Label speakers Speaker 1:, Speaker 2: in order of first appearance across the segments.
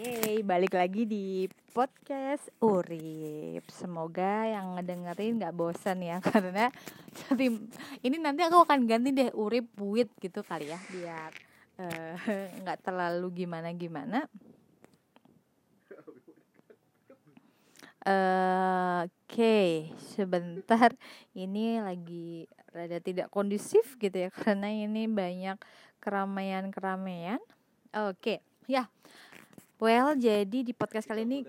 Speaker 1: Yeay, balik lagi di podcast Urip. Semoga yang ngedengerin nggak bosan ya karena ini nanti aku akan ganti deh Urip Buit gitu kali ya biar eh, nggak uh, terlalu gimana gimana. Uh, Oke, okay. sebentar ini lagi rada tidak kondusif gitu ya karena ini banyak keramaian-keramaian. Oke, okay. ya. Well, jadi di podcast kali ini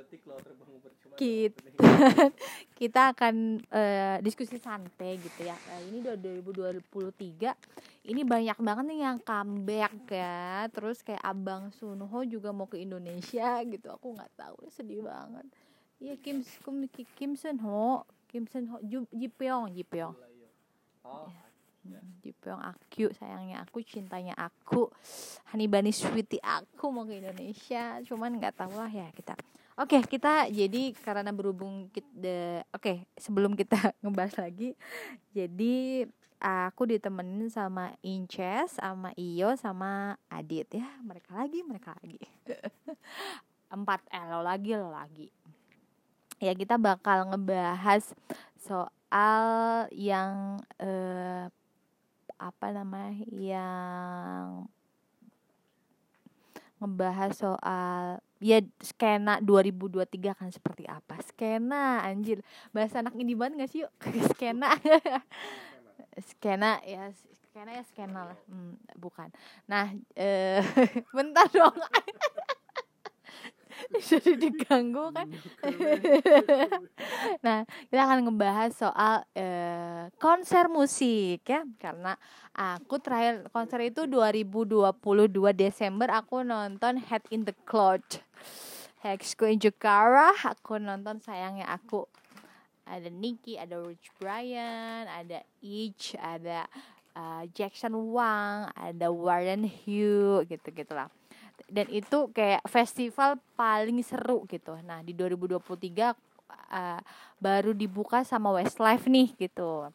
Speaker 1: kita kita akan uh, diskusi santai gitu ya. Uh, ini 2023. Ini banyak banget nih yang comeback ya. Terus kayak Abang Sunho juga mau ke Indonesia gitu. Aku nggak tahu, sedih banget. Iya Kim Kim Kim Sun Ho, Kim Sun Ho, Ji Pyong, Ji Pyong. Oh. Ya. Ji Pyong aku sayangnya aku cintanya aku Hanibani Sweetie aku mau ke Indonesia. Cuman nggak tahu lah ya kita. Oke okay, kita jadi karena berhubung kita oke okay, sebelum kita ngebahas lagi jadi aku ditemenin sama Inces sama Iyo sama Adit ya. Mereka lagi mereka lagi. Empat eh lo lagi lagi. Ya kita bakal ngebahas soal yang eh, apa namanya yang ngebahas soal ya skena 2023 kan seperti apa. Skena anjir. Bahasa anak ini banget gak sih yuk? Skena. Skena ya skena ya skena lah. Hmm, bukan. Nah eh, bentar dong jadi diganggu kan? Nah kita akan ngebahas soal uh, konser musik ya. Karena aku terakhir konser itu 2022 Desember aku nonton Head in the Cloud. Hexco in Jakarta aku nonton sayangnya aku ada Nicky, ada Rich Brian, ada Ich, ada uh, Jackson Wang, ada Warren Hugh gitu gitulah dan itu kayak festival paling seru gitu. Nah, di 2023 uh, baru dibuka sama Westlife nih gitu.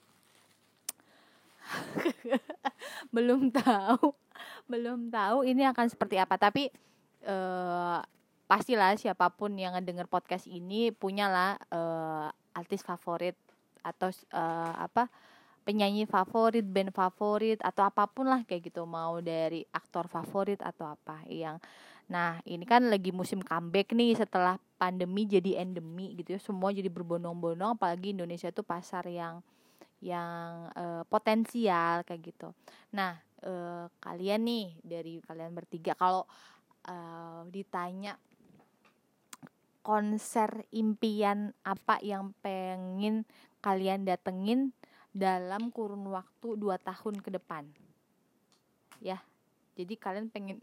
Speaker 1: belum tahu, belum tahu ini akan seperti apa, tapi uh, pastilah siapa pun yang ngedenger podcast ini punyalah uh, artis favorit atau uh, apa penyanyi favorit, band favorit atau apa pun lah kayak gitu. Mau dari aktor favorit atau apa yang nah ini kan lagi musim comeback nih setelah pandemi jadi endemi gitu ya. Semua jadi berbondong-bondong apalagi Indonesia itu pasar yang yang uh, potensial kayak gitu. Nah uh, kalian nih dari kalian bertiga kalau uh, ditanya konser impian apa yang pengen kalian datengin dalam kurun waktu 2 tahun ke depan. Ya. Jadi kalian pengen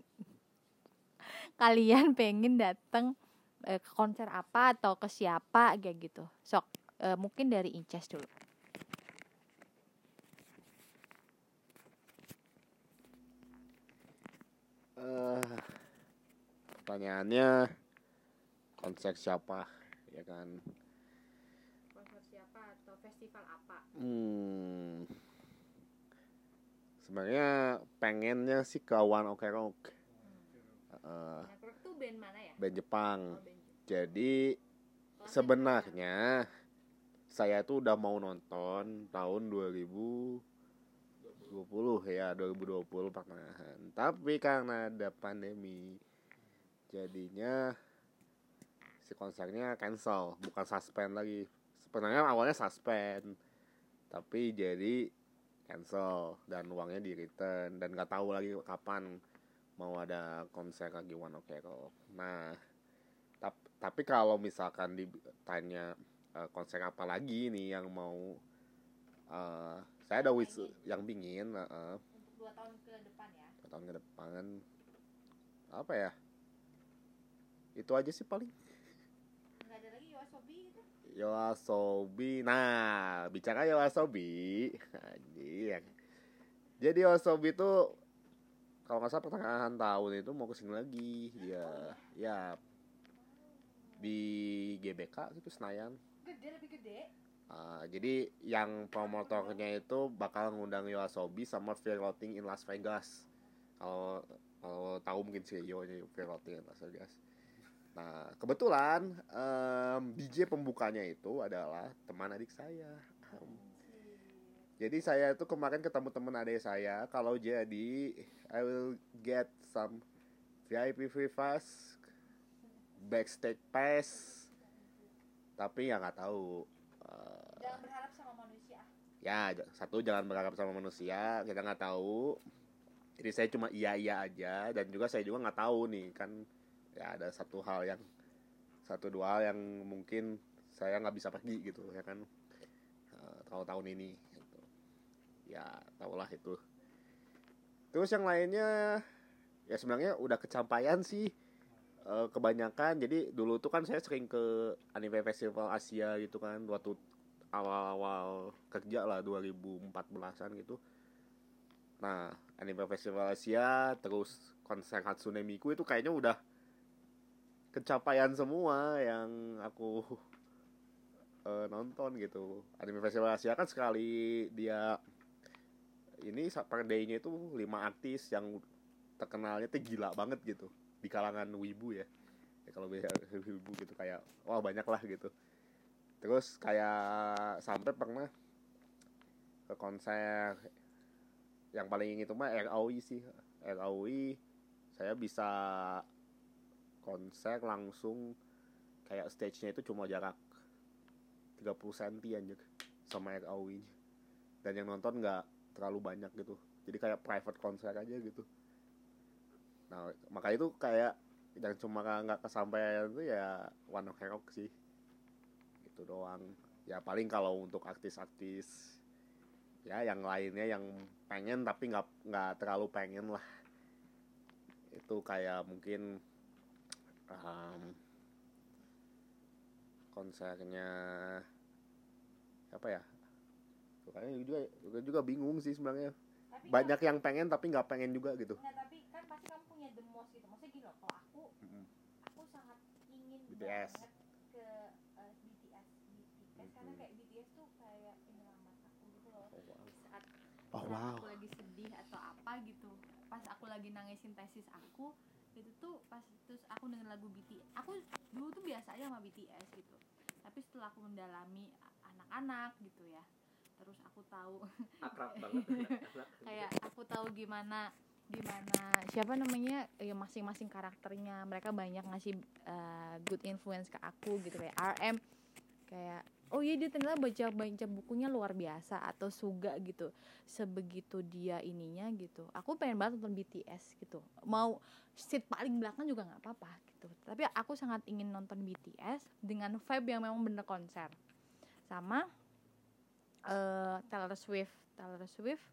Speaker 1: kalian pengen datang eh, ke konser apa atau ke siapa kayak gitu. Sok eh, mungkin dari Inces dulu.
Speaker 2: Uh, pertanyaannya konser siapa ya kan
Speaker 1: festival apa?
Speaker 2: Hmm. Sebenarnya pengennya sih ke One Ok Rock.
Speaker 1: Hmm. Uh, itu band mana ya?
Speaker 2: Band Jepang. Oh, band Jepang. Jadi sebenarnya saya tuh udah mau nonton tahun 2020 ya 2020 pertengahan tapi karena ada pandemi jadinya si konsernya cancel bukan suspend lagi sebenarnya awalnya suspend tapi jadi cancel dan uangnya di return dan nggak tahu lagi kapan mau ada konser lagi One Ok Rock. Nah, tap, tapi kalau misalkan ditanya uh, konser apa lagi nih yang mau uh, saya ada wish yang dingin uh, uh,
Speaker 1: dua tahun ke depan ya?
Speaker 2: Dua tahun ke depan. Apa ya? Itu aja sih paling Yoasobi. Nah, bicara Yoasobi. Jadi Yoasobi itu kalau nggak salah pertengahan tahun itu mau ke sini lagi. Dia ya di GBK itu Senayan.
Speaker 1: Gede lebih gede.
Speaker 2: Uh, jadi yang promotornya itu bakal ngundang Yoasobi sama Fear Rotting in Las Vegas. Kalau kalau tahu mungkin sih Yo nya Fear Rotting in Las Vegas Nah, kebetulan em, DJ pembukanya itu adalah teman adik saya. Jadi saya itu kemarin ketemu teman adik saya, kalau jadi I will get some VIP free pass, backstage pass, tapi ya nggak tahu. Eh,
Speaker 1: Jangan berharap sama manusia.
Speaker 2: ya satu jangan berharap sama manusia, kita nggak tahu. Jadi saya cuma iya iya aja dan juga saya juga nggak tahu nih kan ya ada satu hal yang satu dua hal yang mungkin saya nggak bisa pergi gitu ya kan? Eh, tahun-tahun ini gitu. ya tahulah itu. Terus yang lainnya ya sebenarnya udah kecampaian sih eh, kebanyakan. Jadi dulu tuh kan saya sering ke anime festival Asia gitu kan waktu awal-awal kerja lah 2014an gitu. Nah anime festival Asia terus konser Hatsune Miku itu kayaknya udah kecampaian semua yang aku eh, nonton gitu. Anime festival Asia kan sekali dia ini per day-nya itu lima artis yang terkenalnya tuh gila banget gitu. Di kalangan wibu ya, ya kalau biasa wibu gitu kayak wah banyak lah gitu. Terus kayak sampai pernah ke konser. Yang paling itu mah RAOI sih. RAOI saya bisa konser langsung kayak stage-nya itu cuma jarak 30 cm anjir sama RAOI nya. Dan yang nonton nggak terlalu banyak gitu. Jadi kayak private konser aja gitu. Nah maka itu kayak yang cuma nggak kesampaian itu ya One Ok Rock sih. Itu doang. Ya paling kalau untuk artis-artis ya yang lainnya yang pengen tapi nggak nggak terlalu pengen lah. Itu kayak mungkin um, konsernya apa ya Tuh, kayaknya juga juga, juga bingung sih sebenarnya
Speaker 1: Tapi
Speaker 2: banyak yang pengen tapi nggak pengen juga gitu
Speaker 1: Nggak, tapi kan pasti kamu punya the most gitu. Maksudnya gini loh, kalau aku
Speaker 2: Mm-mm.
Speaker 1: aku sangat ingin
Speaker 2: BTS.
Speaker 1: banget ke eh, BTS, BTS karena
Speaker 2: Mhm.
Speaker 1: kayak BTS tuh kayak penyelamat aku gitu loh.
Speaker 2: oh, wow.
Speaker 1: Saat
Speaker 2: Oh,
Speaker 1: saat
Speaker 2: wow.
Speaker 1: aku lagi sedih atau apa gitu, pas aku lagi nangisin tesis aku, itu tuh pas terus aku denger lagu BTS. Aku dulu tuh biasa aja sama BTS gitu. Tapi setelah aku mendalami anak-anak gitu ya. Terus aku tahu
Speaker 2: akrab banget
Speaker 1: kayak aku tahu gimana gimana siapa namanya ya masing-masing karakternya mereka banyak ngasih uh, good influence ke aku gitu kayak RM kayak oh iya dia ternyata baca baca bukunya luar biasa atau Suga gitu. Sebegitu dia ininya gitu. Aku pengen banget nonton BTS gitu. Mau seat paling belakang juga nggak apa-apa gitu. Tapi aku sangat ingin nonton BTS dengan vibe yang memang bener konser. Sama eh Taylor Swift. Taylor Swift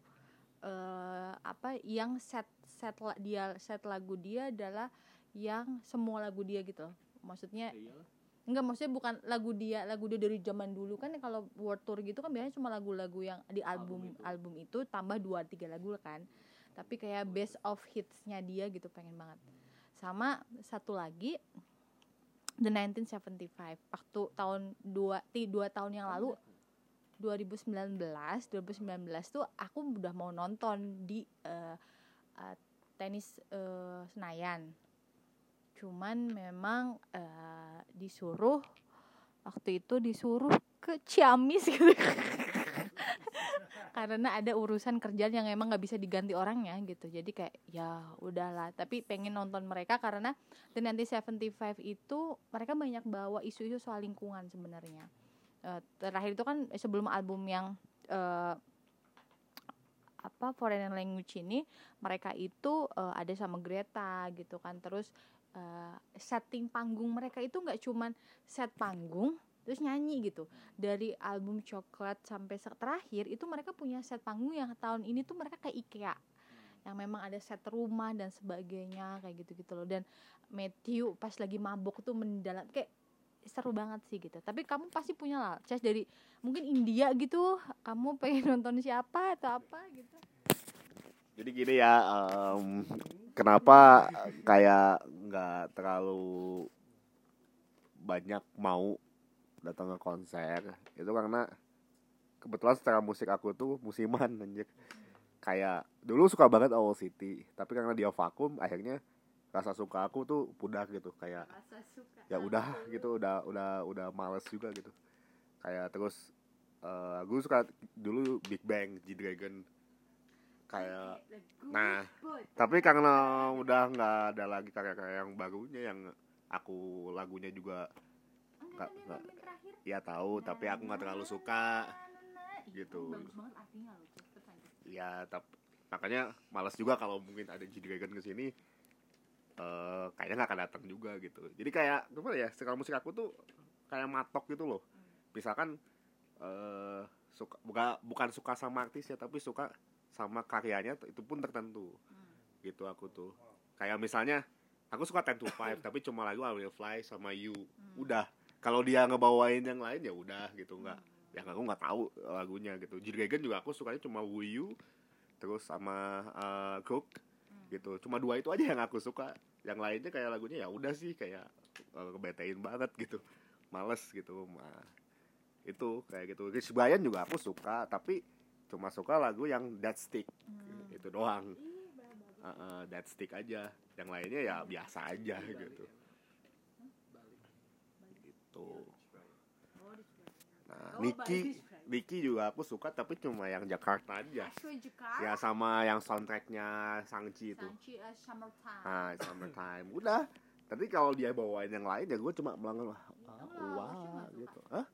Speaker 1: eh apa yang set set dia set lagu dia adalah yang semua lagu dia gitu. Maksudnya enggak maksudnya bukan lagu dia lagu dia dari zaman dulu. Kan kalau world tour gitu kan biasanya cuma lagu-lagu yang di album album itu, tambah dua tiga lagu kan. Tapi kayak best of hitsnya dia gitu pengen banget. Sama satu lagi The 1975 waktu tahun dua ti- dua tahun yang lalu 2019 2019 tuh aku udah mau nonton di eh, eh, tenis eh, Senayan cuman memang eh, disuruh waktu itu disuruh ke Ciamis gitu. Karena ada urusan kerjaan yang emang nggak bisa diganti orangnya gitu. Jadi kayak ya udahlah. Tapi pengen nonton mereka karena The 1975 itu mereka banyak bawa isu-isu soal lingkungan sebenarnya. Eh, terakhir itu kan sebelum album yang eh, apa foreign language ini mereka itu eh, ada sama Greta gitu kan. Terus eh, setting panggung mereka itu nggak cuman set panggung terus nyanyi gitu. Dari album coklat sampai terakhir itu mereka punya set panggung yang tahun ini tuh mereka kayak IKEA. Yang memang ada set rumah dan sebagainya kayak gitu gitu loh. Dan Matthew pas lagi mabok tuh mendalam kayak seru banget sih gitu. Tapi kamu pasti punya lah Cas dari mungkin India gitu. Kamu pengen nonton siapa atau apa gitu?
Speaker 2: Jadi gini ya, em, kenapa kayak nggak terlalu banyak mau datang ke konser. Itu karena kebetulan secara musik aku tuh musiman anjir. Kayak dulu suka banget Owl City, tapi karena dia vakum akhirnya rasa suka aku tuh pudar gitu. Kayak
Speaker 1: rasa suka.
Speaker 2: ya udah gitu udah udah udah males juga gitu. Kayak terus eh gue suka dulu Big Bang G Dragon kayak nah tapi karena udah nggak ada lagi karya-karya yang barunya yang aku lagunya juga nggak nggak ya tahu tapi aku nggak terlalu suka gitu. ya tapi makanya malas juga kalau mungkin ada G Dragon ke sini eh kayaknya nggak akan datang juga gitu. Jadi kayak gimana ya sekarang musik aku tuh kayak matok gitu loh. Misalkan eh suka bukan bukan suka sama artisnya tapi suka sama karyanya itu pun tertentu.
Speaker 1: Hmm.
Speaker 2: gitu aku tuh. Kayak misalnya aku suka Ten to Five tapi cuma lagu I Will Fly sama You.
Speaker 1: Hmm.
Speaker 2: udah. Kalau dia ngebawain yang lain ya udah gitu. Nggak yang aku nggak tahu lagunya gitu. Dragon juga aku sukanya cuma Woo You terus sama uh, Cook
Speaker 1: Hmm.
Speaker 2: gitu. Cuma dua itu aja yang aku suka. Yang lainnya kayak lagunya ya udah sih kayak uh, kebetain banget gitu. Males gitu. Mah itu kayak gitu. Chris Brian juga aku suka tapi cuma suka lagu yang That Stick.
Speaker 1: Hmm.
Speaker 2: itu doang. Uh, uh, That Stick aja. Yang lainnya ya biasa aja gitu. Gitu.
Speaker 1: Oh, disukai.
Speaker 2: nah
Speaker 1: Oh,
Speaker 2: Niki. Niki juga aku suka tapi cuma yang Jakarta aja.
Speaker 1: Jakarta.
Speaker 2: ya sama yang soundtracknya Sangchi itu.
Speaker 1: Uh, Summertime.
Speaker 2: ah summertime. Udah. Tapi kalau dia bawain yang lain ya gue cuma bilang wah
Speaker 1: Oh,
Speaker 2: wah gitu. Hah?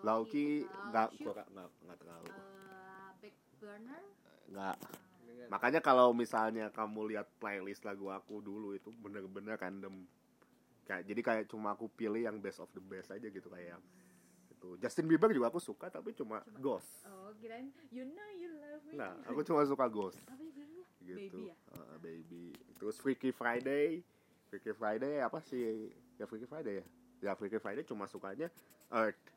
Speaker 2: Lauki
Speaker 1: uh,
Speaker 2: nggak
Speaker 1: Shoot,
Speaker 2: gue nggak nggak terlalu.
Speaker 1: uh, Back Burner.
Speaker 2: nggak.
Speaker 3: Dengan
Speaker 2: makanya kalau misalnya kamu lihat playlist lagu aku dulu itu bener-bener random. Kayak jadi kayak cuma aku pilih yang best of the best aja gitu kayak yang itu. Justin Bieber juga aku suka tapi cuma
Speaker 1: Cuma-
Speaker 2: Ghost.
Speaker 1: Oh, kirain you know you love me.
Speaker 2: nah aku cuma suka Ghost.
Speaker 1: Apa
Speaker 2: gitu.
Speaker 1: Baby ya?
Speaker 2: Heeh, baby. Terus Freaky Friday. Freaky Friday apa sih? Ya Freaky Friday ya? Ya Freaky Friday cuma sukanya Earth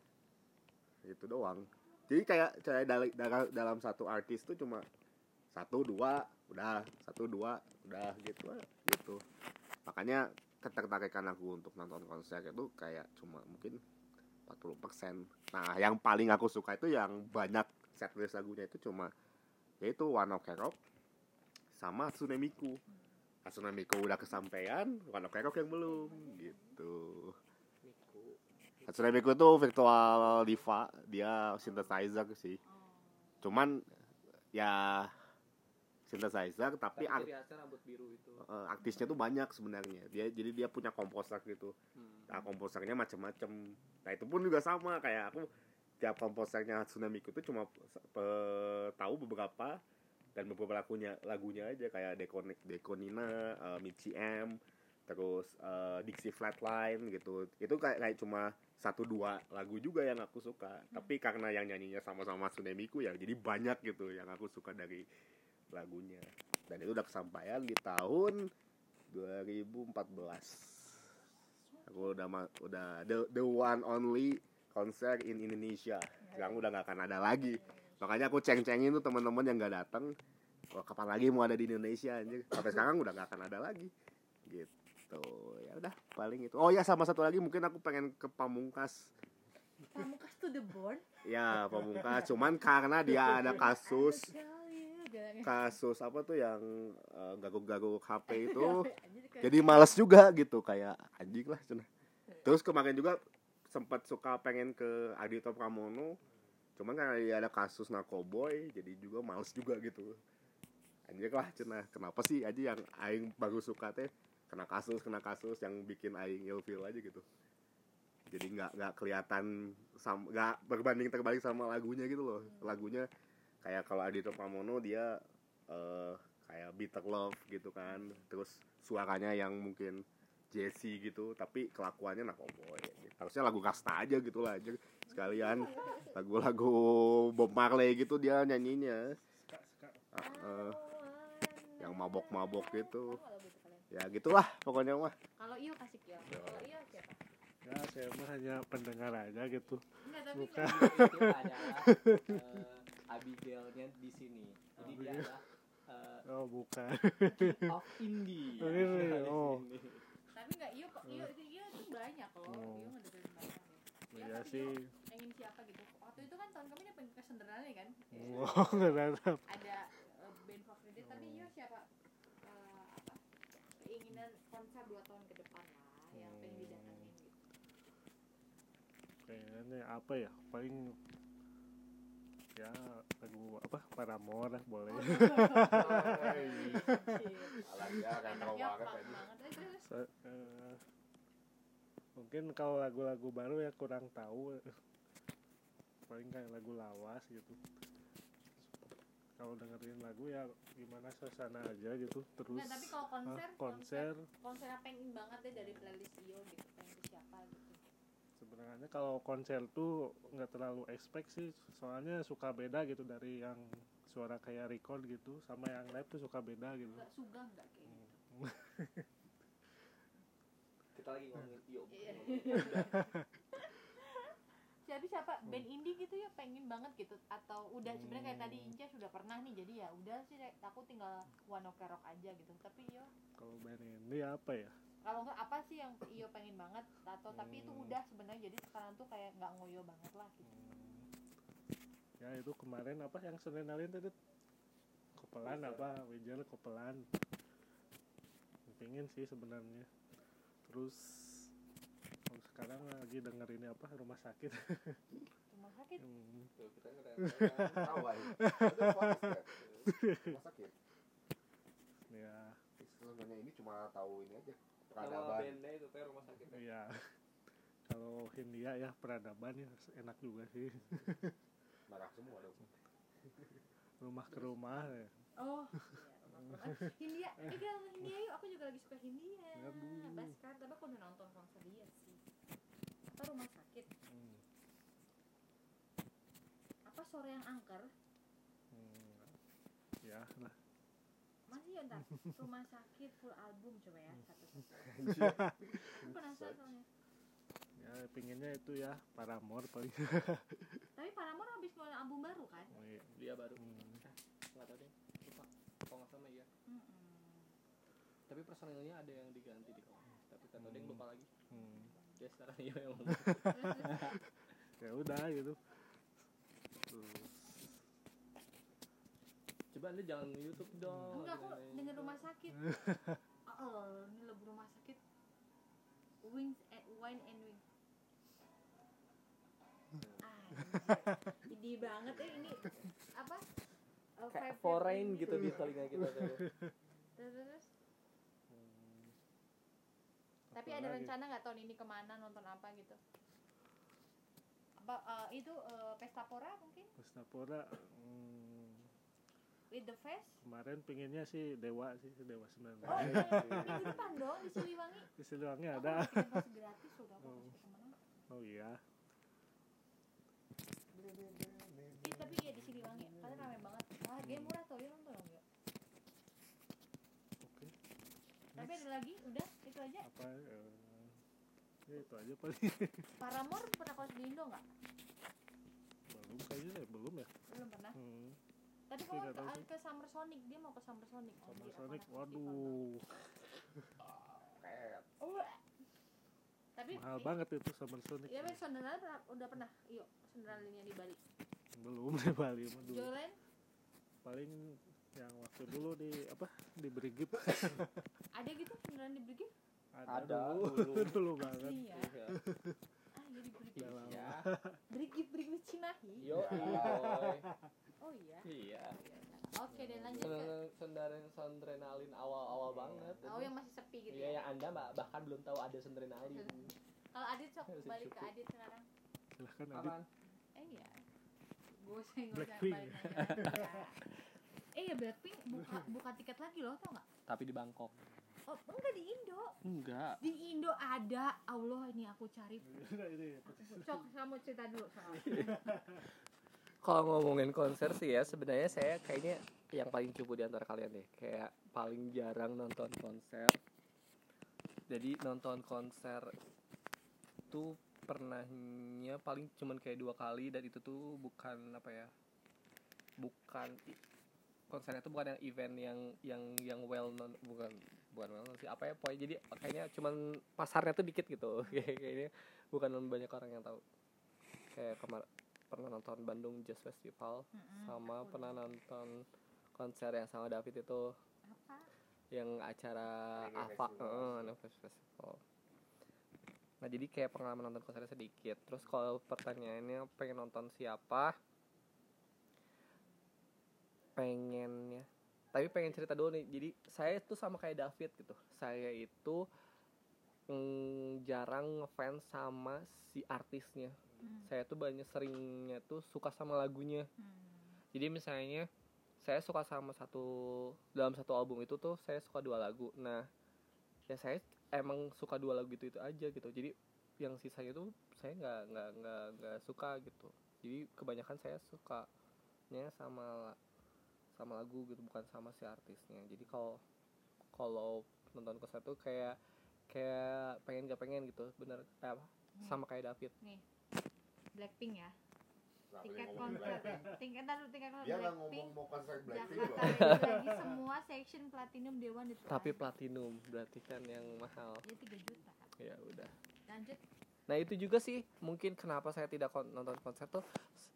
Speaker 2: itu doang. Jadi kayak kayak dalam dalam, satu artis tuh cuma satu dua udah satu dua udah gitu gitu. Makanya ketertarikan aku untuk nonton konser itu kayak cuma mungkin 40% nah yang paling aku suka itu yang banyak setlist lagunya itu cuma yaitu One Ok Rock sama Hatsune Miku Hatsune Miku udah kesampaian One Ok Rock yang belum gitu Hatsune Miku itu virtual diva dia synthesizer sih. Cuman ya synthesizer tapi
Speaker 3: tapi
Speaker 2: art-
Speaker 3: ciri khasnya rambut biru itu.
Speaker 2: Artisnya tuh banyak sebenarnya. Dia jadi dia punya komposer gitu.
Speaker 3: Hmm.
Speaker 2: nah komposernya macam-macam nah itu pun juga sama. Kayak aku tiap komposernya Hatsune Miku itu cuma tahu beberapa dan beberapa lagunya lagunya aja. Kayak Dekon Dekonina, uh, Michi M, terus eh, Dixie Flatline gitu. Itu kayak kayak cuma satu dua lagu juga yang aku suka. Tapi karena yang nyanyinya sama-sama Hatsune Miku ya jadi banyak gitu yang aku suka dari lagunya. Dan itu udah kesampaian di tahun 2014 aku udah udah the the one only konser in Indonesia. Sekarang udah nggak akan ada lagi. Makanya aku ceng-cengin tuh teman-teman yang nggak datang. Wah, kapan lagi mau ada di Indonesia anjir? Sampai sekarang udah nggak akan ada lagi. Gitu ya udah paling itu. Oh ya sama satu lagi mungkin aku pengen ke Pamungkas.
Speaker 1: Pamungkas to the bone.
Speaker 2: ya Pamungkas. Cuman karena dia ada kasus
Speaker 1: bilangnya.
Speaker 2: kasus apa tuh yang eh, gaguk-gaguk HP itu
Speaker 1: kayak-
Speaker 2: jadi males juga gitu kayak anjing lah cenah. terus kemarin juga sempat suka pengen ke Adito Pramono cuman karena dia ada kasus narkoboy jadi juga males juga gitu. Anjing lah cenah kenapa sih aja yang aing baru suka teh kena kasus kena kasus yang bikin aing ilfeel aja gitu. Jadi nggak nggak kelihatan nggak berbanding terbalik sama lagunya gitu loh. Lagunya kayak kalau Adito Pramono dia eh kayak bitter love gitu kan. Terus suaranya yang mungkin Jesse gitu tapi kelakuannya narkoboy harusnya lagu kasta aja gitu lah aja sekalian. Lagu-lagu Bob Marley gitu dia nyanyinya. Ah, eh, yang mabok-mabok gitu Ya gitulah pokoknya mah
Speaker 1: Kalau Iyo kasih Iyo. Kalau Iyo siapa?
Speaker 4: ya saya mah hanya pendengar aja gitu
Speaker 1: Enggak, tapi
Speaker 4: Bukan.
Speaker 3: itu adalah eh, Abigailnya di sini jadi dia
Speaker 4: Abigail.
Speaker 3: adalah eh,
Speaker 4: oh bukan
Speaker 3: of indie
Speaker 4: Oh, ini,
Speaker 3: di
Speaker 4: oh.
Speaker 1: tapi enggak Iyo kok Iyo itu Iyo itu banyak loh.
Speaker 4: Oh.
Speaker 1: Iyo ngedengerin banyak ya. Ya,
Speaker 4: ya sih
Speaker 1: ingin siapa gitu. Waktu itu kan tahun kami dia pengen Senderanya kan.
Speaker 4: oh nggak ada
Speaker 1: Ada eh, band favorit tapi Iyo siapa? Apa? konser dua tahun ke depan lah yang pengen didatengin gitu.
Speaker 4: Kayaknya apa ya? Paling ya lagu apa? Paramore lah boleh.
Speaker 2: Kan tahu banget
Speaker 4: So- eh, mungkin kalau lagu-lagu baru ya kurang tahu. Paling kayak lagu lawas gitu kalau dengerin lagu ya gimana suasana aja gitu terus
Speaker 1: Nah, tapi kalau konser,
Speaker 4: ah, konser
Speaker 1: konser. yang pengen banget deh dari playlist Iyo gitu pengen ke siapa gitu?
Speaker 4: Sebenarnya kalau konser tuh nggak terlalu expect sih soalnya suka beda gitu dari yang suara kayak record gitu sama yang live tuh suka beda gitu.
Speaker 1: Nggak suga nggak kayak gitu?
Speaker 3: Kita lagi ngomongin yuk
Speaker 1: Jadi siapa? Band indie gitu ya pengen banget gitu. Atau udah sebenarnya kayak tadi Inca sudah pernah nih jadi ya udah sih aku tinggal One Ok Rock aja gitu. Tapi yo.
Speaker 4: Kalau band ini apa ya?
Speaker 1: Kalau nggak apa sih yang Iyo pengen banget? Atau tapi itu
Speaker 4: Hmm.
Speaker 1: udah sebenarnya jadi sekarang tuh kayak nggak ngoyo banget lah gitu.
Speaker 4: Hmm. ya itu kemarin apa yang senenalin tadi? Kopelan
Speaker 3: Wizard.
Speaker 4: apa? Wijer kopelan. Pingin sih sebenarnya. Terus sekarang lagi dengerin apa rumah sakit
Speaker 1: rumah sakit
Speaker 4: Hmm,
Speaker 3: tuh kita
Speaker 2: ya. Rumah sakit.
Speaker 4: ya
Speaker 2: Sebenarnya ini cuma tahu ini aja. Peradaban.
Speaker 3: itu teh rumah sakit ya.
Speaker 4: ya kalau Hindia ya peradaban ya enak juga sih
Speaker 2: Marah semua dong.
Speaker 4: rumah ke rumah ya.
Speaker 1: oh iya. Hindia eh Hindia yuk aku juga lagi suka Hindia. Baskar tapi aku udah nonton konser dia sih apa rumah sakit
Speaker 4: Hmm,
Speaker 1: apa sore yang angker.
Speaker 4: Hmm, ya lah.
Speaker 1: Masih ya ntar? Rumah sakit full album coba ya satu satu aku penasaran soalnya.
Speaker 4: Ya pinginnya itu ya Paramore paling.
Speaker 1: Tapi Paramore habis ngeluarin album baru kan?
Speaker 4: Oh, iya.
Speaker 3: dia baru.
Speaker 4: Hmm.
Speaker 3: nggak tahu deh. Lupa. Kalau nggak sama iya.
Speaker 1: Mm-mm.
Speaker 3: tapi personilnya ada yang diganti di kalau tapi kata dia lupa lagi.
Speaker 4: Hmm.
Speaker 3: dia sekarang iya yang
Speaker 4: ya udah gitu
Speaker 3: coba anda jangan YouTube dong.
Speaker 1: Enggak aku denger rumah sakit. Oh ini lagu rumah sakit. Wings and Wine and Wing. Anjir, Ini banget ya ini. Apa? Uh,
Speaker 3: kayak foreign gitu di telinga kita tuh.
Speaker 1: Terus, terus.
Speaker 4: hmm,
Speaker 1: Tapi ada
Speaker 4: lagi?
Speaker 1: rencana nggak tahun ini ke mana nonton apa gitu? Apa uh, itu uh, Pesta Pora mungkin?
Speaker 4: Pestapora hmm,
Speaker 1: With the Face?
Speaker 4: kemarin pinginnya sih Dewa sih Dewa 19
Speaker 1: Oh iya, minggu depan dong di Siliwangi.
Speaker 4: di Siliwangi
Speaker 1: Aku
Speaker 4: ada
Speaker 1: bikin pos gratis sudah aku
Speaker 4: Oh.
Speaker 1: ke mana?
Speaker 4: oh iya
Speaker 1: Ih, tapi ya di Siliwangi, karena rame banget. Wah, harganya murah tuh, ya nonton ya.
Speaker 4: oke
Speaker 1: Tapi ada lagi, udah itu aja.
Speaker 4: apa eh, ya itu aja paling
Speaker 1: Paramore pernah konser di Indo nggak?
Speaker 4: belum kayaknya ya belum ya
Speaker 1: Belum pernah.
Speaker 4: hmm. Nggak tahu
Speaker 1: ke, ke Summer Sonic, dia mau ke Summer Sonic. aku
Speaker 4: Sonic waduh.
Speaker 1: Oh, tapi
Speaker 4: mahal banget itu sama Sonic
Speaker 1: Iya, tapi Sonderland pernah, udah pernah. Yuk, Sonderlandnya di Bali.
Speaker 4: belum di Bali mah dulu paling yang waktu dulu di apa di Brigip
Speaker 1: ada gitu Sonderland di Brigif?
Speaker 3: Ada,
Speaker 4: dulu
Speaker 3: dulu.
Speaker 4: dulu banget
Speaker 1: Asli ya.
Speaker 3: Iya.
Speaker 1: Ah, jadi
Speaker 4: lama.
Speaker 3: ya
Speaker 1: Brigif Brigif Cimahi.
Speaker 3: yo boy
Speaker 1: Oh iya.
Speaker 3: iya
Speaker 1: Oke, deh lanjut ke
Speaker 3: Sendaren sondrenalin awal-awal banget.
Speaker 1: Oh, yang masih sepi gitu
Speaker 3: Iya,
Speaker 1: ya.
Speaker 3: yang Anda mbak bahkan belum tahu ada sondrenalin.
Speaker 1: Kalau Adit sok balik ke. Adit sekarang.
Speaker 4: silahkan Adit
Speaker 3: Apaan?
Speaker 1: Eh iya. Gue senggol
Speaker 4: Blackpink.
Speaker 1: balik nanya. Eh ya Blackpink buka buka tiket lagi loh tau nggak?
Speaker 3: Tapi di Bangkok.
Speaker 1: Oh enggak di Indo.
Speaker 3: Enggak.
Speaker 1: Di Indo ada. Allah ini aku cari. Cok kamu cerita dulu.
Speaker 3: Kalau ngomongin konser sih ya sebenarnya saya kayaknya yang paling cupu di antara kalian deh. Kayak paling jarang nonton konser. Jadi nonton konser tuh pernahnya paling cuman kayak dua kali dan itu tuh bukan apa ya bukan konsernya tuh bukan yang event yang yang yang well known bukan bukan well sih apa ya pokoknya jadi kayaknya cuman pasarnya tuh dikit gitu Kayak- kayaknya bukan banyak orang yang tahu kayak kemar pernah nonton Bandung Jazz Festival
Speaker 1: Mm-mm,
Speaker 3: sama
Speaker 1: aku
Speaker 3: pernah
Speaker 1: udah.
Speaker 3: nonton konser yang sama David itu
Speaker 1: Apa?
Speaker 3: yang acara AVA
Speaker 2: Festival.
Speaker 3: eh, Festival nah jadi kayak pengalaman nonton konsernya sedikit terus kalau pertanyaannya pengen nonton siapa pengennya tapi pengen cerita dulu nih. Jadi saya tuh sama kayak David gitu. Saya itu mm, jarang ngefans sama si artisnya.
Speaker 1: Hmm.
Speaker 3: saya tuh banyak seringnya tuh suka sama lagunya.
Speaker 1: Hmm.
Speaker 3: jadi misalnya saya suka sama satu dalam satu album itu tuh saya suka dua lagu. Nah ya saya emang suka dua lagu itu itu aja gitu. Jadi yang sisanya tuh saya nggak nggak nggak nggak suka gitu. Jadi kebanyakan saya sukanya sama sama lagu gitu bukan sama si artisnya. Jadi kalau kalau nonton konser tuh kayak kayak pengen gak pengen gitu bener eh, apa
Speaker 1: Nih.
Speaker 3: sama kayak David.
Speaker 1: Nih Blackpink ya. Tiket konser. Tingkat taruh tiket konser
Speaker 2: Dia nggak
Speaker 1: Blackpink.
Speaker 2: ngomong mau konser Blackpink loh.
Speaker 1: lagi semua section platinum dewan itu
Speaker 3: tapi platinum berarti kan yang mahal.
Speaker 1: Ya 3 juta.
Speaker 3: Ya udah.
Speaker 1: Lanjut.
Speaker 3: Nah itu juga sih mungkin kenapa saya tidak kon- nonton konser tuh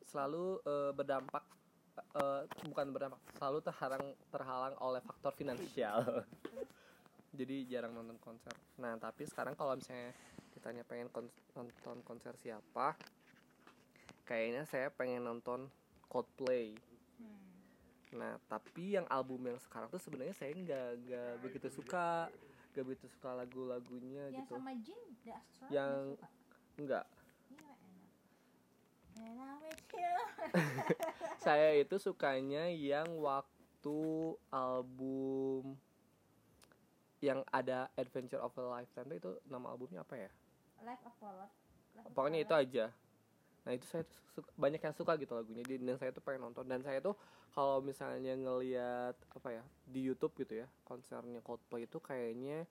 Speaker 3: selalu eh, berdampak eh, bukan berdampak selalu terhalang terhalang oleh faktor finansial. Jadi jarang nonton konser. Nah tapi sekarang kalau misalnya ditanya pengen kon- nonton konser siapa, kayaknya saya pengen nonton Coldplay.
Speaker 1: Hmm.
Speaker 3: Nah tapi yang album yang sekarang tuh sebenarnya saya nggak nggak begitu suka, nggak begitu suka lagu-lagunya
Speaker 1: yang
Speaker 3: gitu.
Speaker 1: sama Jin The
Speaker 3: Yang-
Speaker 1: nggak suka?
Speaker 3: Enggak.
Speaker 1: Iya, enak. And I'm with you.
Speaker 3: Saya itu sukanya yang waktu album yang ada Adventure of a Lifetime itu nama albumnya apa ya?
Speaker 1: Life of of
Speaker 3: Pokoknya itu aja. Nah itu saya tuh suka- banyak yang suka gitu lagunya dan saya tuh pengen nonton dan saya tuh kalau misalnya ngelihat apa ya di YouTube gitu ya konsernya Coldplay itu kayaknya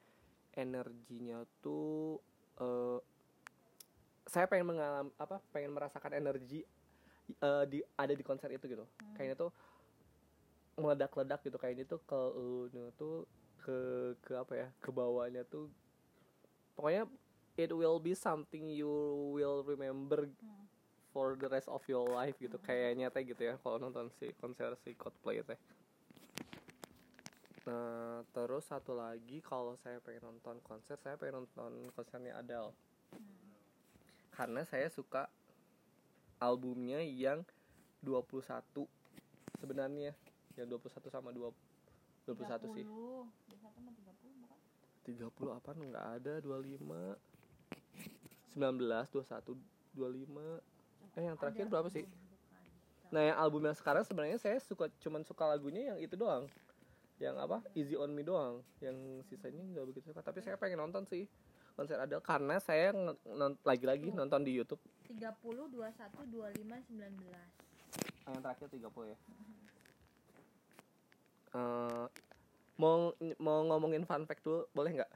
Speaker 3: energinya tuh eh, saya pengen mengalami apa pengen merasakan energi eh, di ada di konser itu gitu.
Speaker 1: Hmm.
Speaker 3: kayaknya tuh meledak-ledak gitu. Kayaknya tuh ke tuh ke ke apa ya ke bawahnya tuh pokoknya it will be something you will remember
Speaker 1: Hmm.
Speaker 3: for the rest of your life gitu. Kayaknya teh gitu ya kalau nonton si konser si Coldplay teh nah terus satu lagi kalau saya pengen nonton konser saya pengen nonton konsernya Adele karena saya suka albumnya yang 21 sebenarnya. Yang 21 sama 20 21 sih
Speaker 1: 30. 21 sama 30 bukan?
Speaker 3: 30 apa nggak ada 25 19 21 25 eh yang terakhir
Speaker 1: Ada.
Speaker 3: berapa sih? Nah yang album yang sekarang sebenarnya saya suka cuman suka lagunya yang itu doang. Yang apa? Easy on Me doang. Yang sisanya nggak begitu suka. Tapi saya pengen nonton sih konser Adele karena saya lagi-lagi nonton di YouTube
Speaker 1: 30, 21, 25, 19.
Speaker 3: Ah, yang terakhir 30 ya Eh, mau mau ngomongin fun fact dulu boleh nggak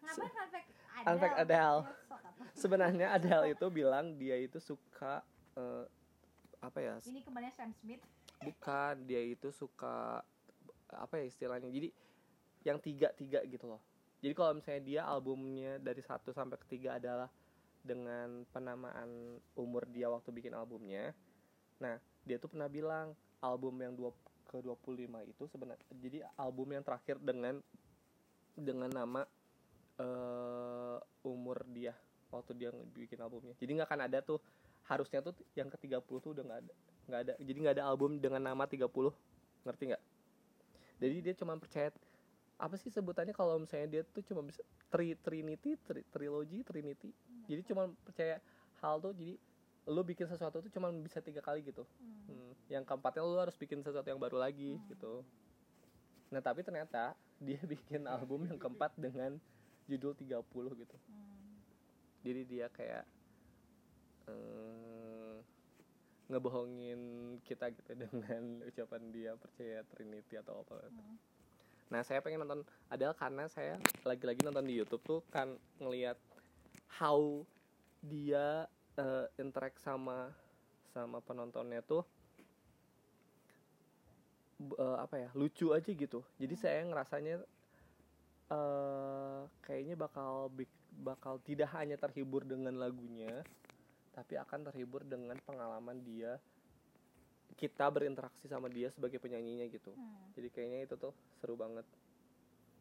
Speaker 1: Ngapain fun fact Adele?
Speaker 3: Fun fact Adele.
Speaker 1: Ya, apa.
Speaker 3: sebenarnya Adele itu bilang dia itu suka eh, apa ya
Speaker 1: Ini kembali Sam Smith.
Speaker 3: bukan dia itu suka apa ya istilahnya jadi yang tiga tiga gitu loh jadi kalau misalnya dia albumnya dari satu sampai ketiga adalah dengan penamaan umur dia waktu bikin albumnya. Nah dia tuh pernah bilang album yang dua ke 25 itu sebenarnya jadi album yang terakhir dengan dengan nama eh umur dia waktu dia bikin albumnya. Jadi nggak akan ada tuh harusnya tuh yang ke 30 tuh udah nggak ada nggak ada. Jadi nggak ada album dengan nama 30 ngerti nggak? Jadi dia cuma percaya apa sih sebutannya kalau misalnya dia tuh cuma bisa tri trinity tri, trilogy trinity? Jadi cuma percaya hal tuh jadi lu bikin sesuatu tuh cuma bisa tiga kali gitu.
Speaker 1: Hmm.
Speaker 3: Hmm, yang keempatnya lu harus bikin sesuatu yang baru lagi gitu. Nah tapi ternyata dia bikin album yang keempat dengan judul 30 gitu.
Speaker 1: Hmm.
Speaker 3: jadi dia kayak eh, ngebohongin kita gitu dengan ucapan dia percaya Trinity atau apa
Speaker 1: Hmm.
Speaker 3: Nah saya pengen nonton Adele karena saya lagi-lagi nonton di YouTube tuh kan ngelihat how dia eh, interact sama sama penontonnya tuh eh, apa ya lucu aja gitu. Jadi saya ngerasanya eh kayaknya bakal bakal tidak hanya terhibur dengan lagunya tapi akan terhibur dengan pengalaman dia kita berinteraksi sama dia sebagai penyanyinya gitu
Speaker 1: Hmm.
Speaker 3: jadi kayaknya itu tuh seru banget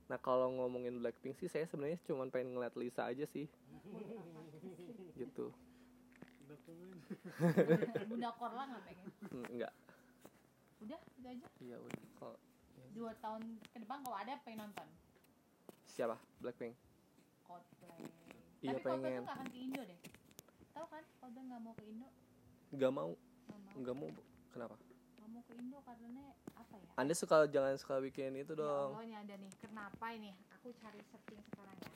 Speaker 3: Nah kalau ngomongin Blackpink sih saya sebenarnya cuma pengen ngeliat Lisa aja sih. gitu.
Speaker 1: Bunda Korla nggak pengen
Speaker 3: Hmm, enggak.
Speaker 1: udah itu aja
Speaker 3: Iya udah. Kalau
Speaker 1: dua tahun ke depan kalau ada pengen nonton
Speaker 3: siapa? Blackpink.
Speaker 1: Coldplay
Speaker 3: Iya,
Speaker 1: tapi Coldplay
Speaker 3: pengen.
Speaker 1: tuh gak akan ke Indo deh tahu kan Coldplay nggak mau ke Indo
Speaker 3: Enggak mau.
Speaker 1: nggak mau
Speaker 3: Enggak mau. Kenapa?
Speaker 1: nggak mau ke Indo karena apa ya?
Speaker 3: Anda suka jangan suka bikin itu
Speaker 1: Ya
Speaker 3: dong.
Speaker 1: Allah ini ada nih. Kenapa ini? Aku cari searching sekarang ya.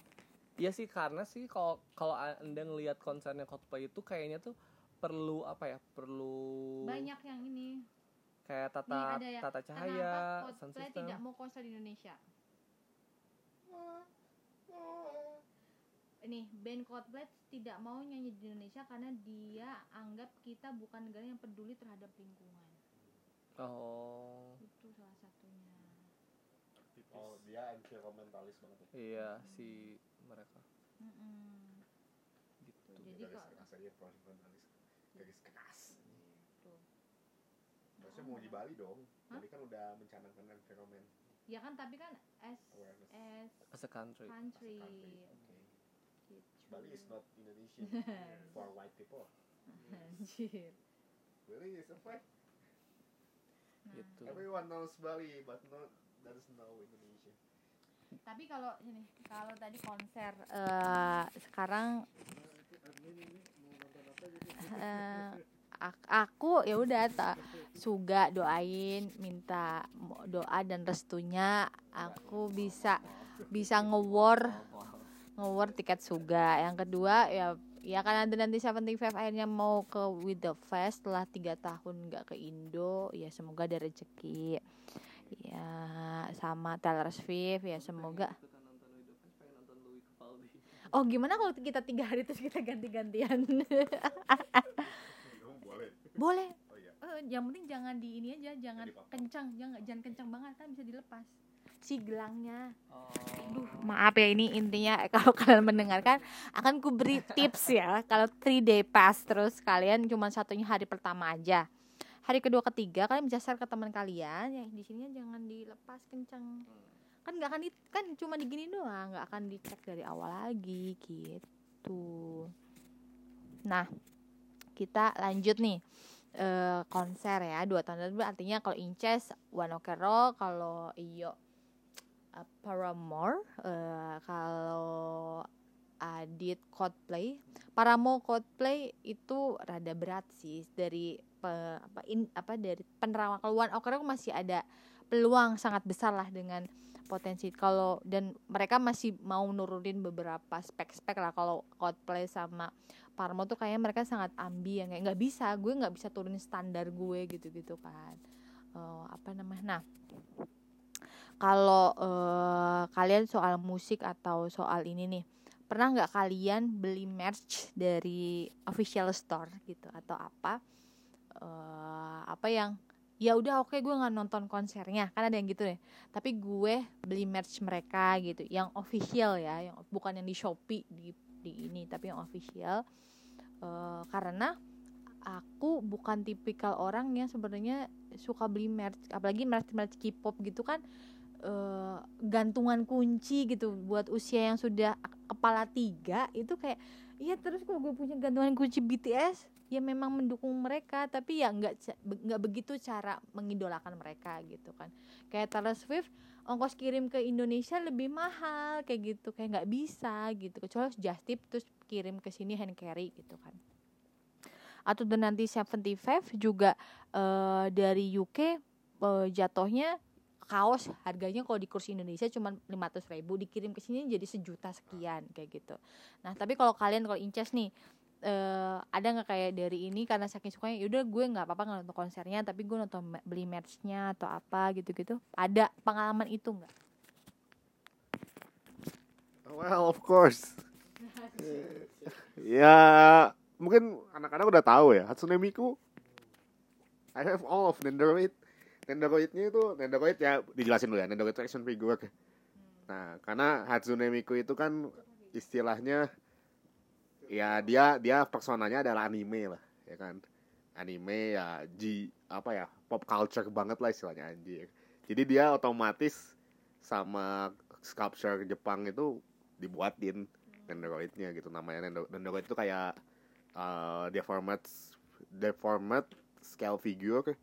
Speaker 3: Iya sih karena sih kalau kalau anda ngelihat konsernya Coldplay itu kayaknya tuh perlu apa ya? Perlu
Speaker 1: banyak yang ini.
Speaker 3: Kayak
Speaker 1: nih
Speaker 3: tata
Speaker 1: ada ya.
Speaker 3: Tata
Speaker 1: kenapa
Speaker 3: cahaya sound
Speaker 1: Coldplay tidak mau konser di Indonesia ini band Coldplay tidak mau nyanyi di Indonesia karena dia anggap kita bukan negara yang peduli terhadap lingkungan
Speaker 3: oh
Speaker 1: itu salah satunya
Speaker 2: Oh, dia environmentalis banget ya.
Speaker 3: iya si mereka
Speaker 1: Mm-mm.
Speaker 3: gitu
Speaker 1: jadi
Speaker 2: garis
Speaker 1: kok
Speaker 2: keras aja environmentalis. Garis keras.
Speaker 1: tuh.
Speaker 2: Harusnya mau di Bali dong.
Speaker 1: Hah?
Speaker 2: Bali kan udah mencanangkan environment
Speaker 1: ya kan tapi kan as
Speaker 2: awareness.
Speaker 1: as
Speaker 3: as a country
Speaker 2: as a
Speaker 1: country
Speaker 2: country. Okay. Bali is not Indonesian for white people.
Speaker 1: Anjir.
Speaker 2: Really, it's a fact.
Speaker 1: Nah,
Speaker 3: gitu
Speaker 2: Everyone knows Bali, but not doesn't know Indonesia.
Speaker 1: tapi kalau ini kalau tadi konser eh, sekarang eh, ak- aku ya udah tak suga doain minta doa dan restunya aku bisa bisa ngewar ngewar tiket suga. Yang kedua ya ya kan ada nanti 75 akhirnya mau ke with the fest setelah tiga tahun nggak ke Indo. Ya semoga ada rezeki. Ya sama Taylor Swift. Ya semoga. Oh gimana kalau kita tiga hari terus kita ganti-gantian?
Speaker 2: Boleh.
Speaker 1: boleh
Speaker 2: Oh iya.
Speaker 1: Eh, yang penting jangan di ini aja jangan kencang. Jangan jangan kencang banget kan bisa dilepas si gelangnya
Speaker 3: oh.
Speaker 1: Aduh, maaf ya ini intinya kalau kalian mendengarkan akan ku beri tips ya kalau 3 day pass terus kalian cuma satunya hari pertama aja. Hari kedua ketiga kalian bisa share ke teman kalian ya di sini jangan dilepas kenceng. Kan nggak akan di, kan cuma digini doang, nggak akan dicek dari awal lagi gitu. Nah, kita lanjut nih eh konser ya dua tahun lalu artinya kalau Inces One Ok Rock kalau Iyo uh, Paramore eh, kalau Adit Coldplay. Paramore Coldplay itu rada berat sih dari pe- apa in, apa dari penerawang keluhan Oke Rock masih ada peluang sangat besar lah dengan potensi. Kalau dan mereka masih mau nurunin beberapa spek-spek lah. Kalau Coldplay sama Paramore tuh kayaknya mereka sangat ambi yang kayak nggak bisa gue nggak bisa turunin standar gue gitu-gitu kan. Eh, apa namanya? Nah kalau eh, kalian soal musik atau soal ini nih pernah nggak kalian beli merch dari official store gitu atau apa? Eh, apa yang ya udah oke gue nggak nonton konsernya. Kan ada yang gitu deh. Tapi gue beli merch mereka gitu yang official ya yang bukan yang di shopee di di ini tapi yang official. Eh, karena aku bukan tipikal orang yang sebenarnya suka beli merch apalagi merch merch K-pop gitu kan eh, gantungan kunci gitu buat usia yang sudah kepala tiga itu kayak iya terus kalau gue punya gantungan kunci BTS ya memang mendukung mereka tapi ya nggak nggak begitu cara mengidolakan mereka gitu kan. Kayak Taylor Swift ongkos kirim ke Indonesia lebih mahal kayak gitu kayak nggak bisa gitu. Kecuali just tip terus kirim ke sini hand carry gitu kan. Atau dan nanti 75 juga eh, dari UK eh, jatuhnya kaos harganya kalau di kursi Indonesia cuma 500 ribu dikirim ke sini jadi sejuta sekian kayak gitu nah tapi kalau kalian kalau inces nih eh, ada nggak kayak dari ini karena saking sukanya yaudah gue nggak apa-apa nggak nonton konsernya tapi gue nonton beli merchnya atau apa gitu-gitu ada pengalaman itu nggak
Speaker 2: Well, of course. ya, mungkin anak-anak udah tahu ya, Hatsune Miku. I have all of Nendoroid. Nendoroidnya itu, Nendoroid ya dijelasin dulu ya, Nendoroid action figure. Nah, karena Hatsune Miku itu kan istilahnya ya dia dia personanya adalah anime lah, ya kan. Anime ya G apa ya, pop culture banget lah istilahnya anjir. Jadi dia otomatis sama sculpture Jepang itu dibuatin Nendoroidnya gitu namanya Nendo- Nendoroid itu kayak uh, deformed deformed scale figure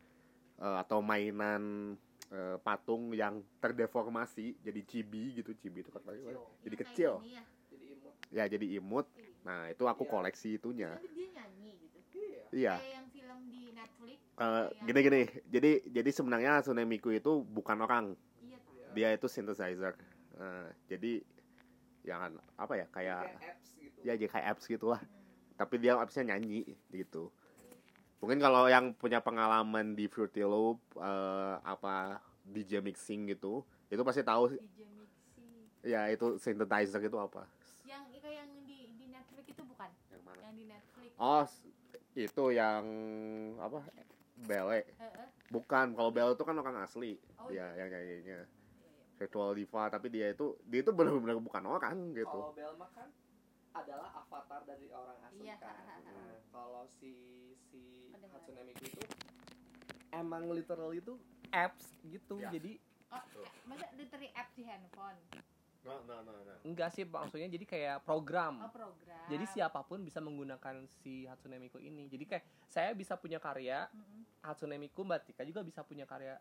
Speaker 2: uh, atau mainan uh, patung yang terdeformasi jadi chibi gitu chibi itu
Speaker 3: Kecil.
Speaker 2: jadi kecil
Speaker 1: kayak ya.
Speaker 3: jadi imut
Speaker 2: ya jadi imut nah itu aku
Speaker 3: Iya.
Speaker 2: koleksi itunya
Speaker 1: Tapi dia nyanyi gitu.
Speaker 3: iya
Speaker 2: iya
Speaker 1: Kayak yang film di Netflix.
Speaker 2: Eh,
Speaker 1: kayak-
Speaker 2: gini gini jadi jadi sebenarnya Hatsune Miku itu bukan orang
Speaker 1: Iya.
Speaker 3: Iya.
Speaker 2: dia itu synthesizer Eh, jadi yang apa ya kayak
Speaker 3: apps gitu
Speaker 2: ya jadi kayak apps gitu lah
Speaker 1: Hmm.
Speaker 2: tapi dia appsnya nyanyi gitu mungkin kalau yang punya pengalaman di Fruity Loop eh, apa DJ mixing gitu itu pasti tahu sih
Speaker 1: DJ Mixi.
Speaker 2: ya itu synthesizer itu apa
Speaker 1: Yang kayak yang di di Netflix itu bukan?
Speaker 2: yang mana
Speaker 1: Yang di Netflix.
Speaker 2: oh itu yang apa Bele
Speaker 1: Heeh.
Speaker 2: bukan kalau Bele itu kan orang asli
Speaker 1: Oh,
Speaker 2: ya yang nyanyinya
Speaker 1: Iya, iya.
Speaker 2: virtual diva tapi dia itu dia itu benar-benar bukan orang gitu
Speaker 3: kalau Belma kan adalah avatar dari orang asli
Speaker 1: Iya,
Speaker 3: kan Nah, kalau si si Hatsune Miku itu emang literal itu apps gitu
Speaker 2: Ya.
Speaker 3: jadi
Speaker 1: Oh, eh, masa literally app di handphone?
Speaker 2: no no no no
Speaker 3: enggak sih maksudnya jadi kayak program
Speaker 1: Oh, program.
Speaker 3: jadi siapa pun bisa menggunakan si Hatsune Miku ini jadi kayak saya bisa punya karya
Speaker 1: Mm-mm.
Speaker 3: Hatsune Miku Mbak Tika juga bisa punya karya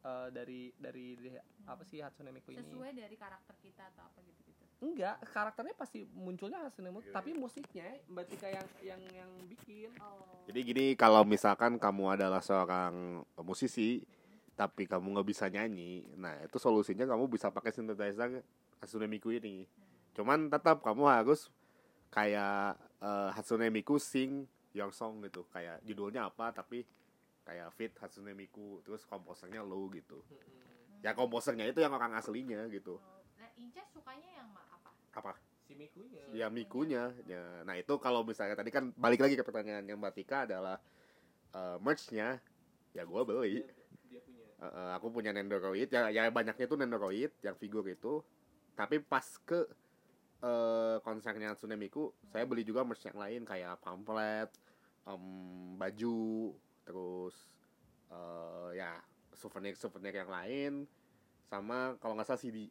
Speaker 3: eh, dari dari dari apa sih Hatsune Miku ini
Speaker 1: Sesuai dari karakter kita atau apa gitu-gitu.
Speaker 3: Enggak karakternya pasti munculnya Hatsune Miku
Speaker 2: Iya,
Speaker 3: tapi musiknya Mbak Tika yang yang yang bikin
Speaker 1: Oh.
Speaker 2: Jadi gini, kalau misalkan kamu adalah seorang musisi, tapi kamu nggak bisa nyanyi, nah itu solusinya kamu bisa pakai synthesizer Hatsune Miku ini. Cuman tetap kamu harus kayak eh, Hatsune Miku sing your song gitu, kayak judulnya apa tapi kayak fit Hatsune Miku, terus komposernya lo gitu. Ya komposernya itu yang orang aslinya gitu.
Speaker 1: Oh. Nah, Inca sukanya yang ma- apa?
Speaker 3: Si Mikunya.
Speaker 2: Ya Mikunya. Ya, nah itu kalau misalnya tadi kan balik lagi ke pertanyaan yang Mbak Tika adalah eh, merch-nya, ya gue beli.
Speaker 3: dia, dia punya.
Speaker 2: Eh, aku punya Nendoroid. Ya ya banyaknya itu Nendoroid yang figur itu. Tapi pas ke eh, konsernya Hatsune Miku saya beli juga merch yang lain kayak pamflet em, baju terus eh, ya souvenir souvenir yang lain. Sama kalau nggak salah CD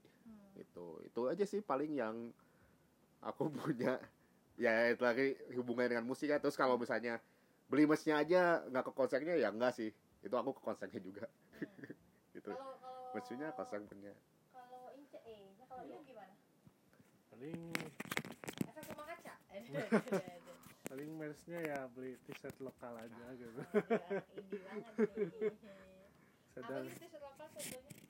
Speaker 1: Hmm.
Speaker 2: itu itu aja sih paling yang aku punya ya itu lagi hubungannya dengan musik ya terus kalau misalnya beli merchnya aja nggak ke konsernya ya enggak sih itu aku ke konsernya juga gitu
Speaker 1: Kalau kalau
Speaker 2: maksudnya konser punya
Speaker 1: Kalau Inca eh, nah kalau lu gimana?
Speaker 4: paling
Speaker 1: Efek rumah kaca. Ada.
Speaker 4: paling merchnya ya beli t-shirt lokal aja gitu
Speaker 1: Oh, banget nih. Apa
Speaker 4: sedang
Speaker 1: gitu t-shirt lokal contohnya?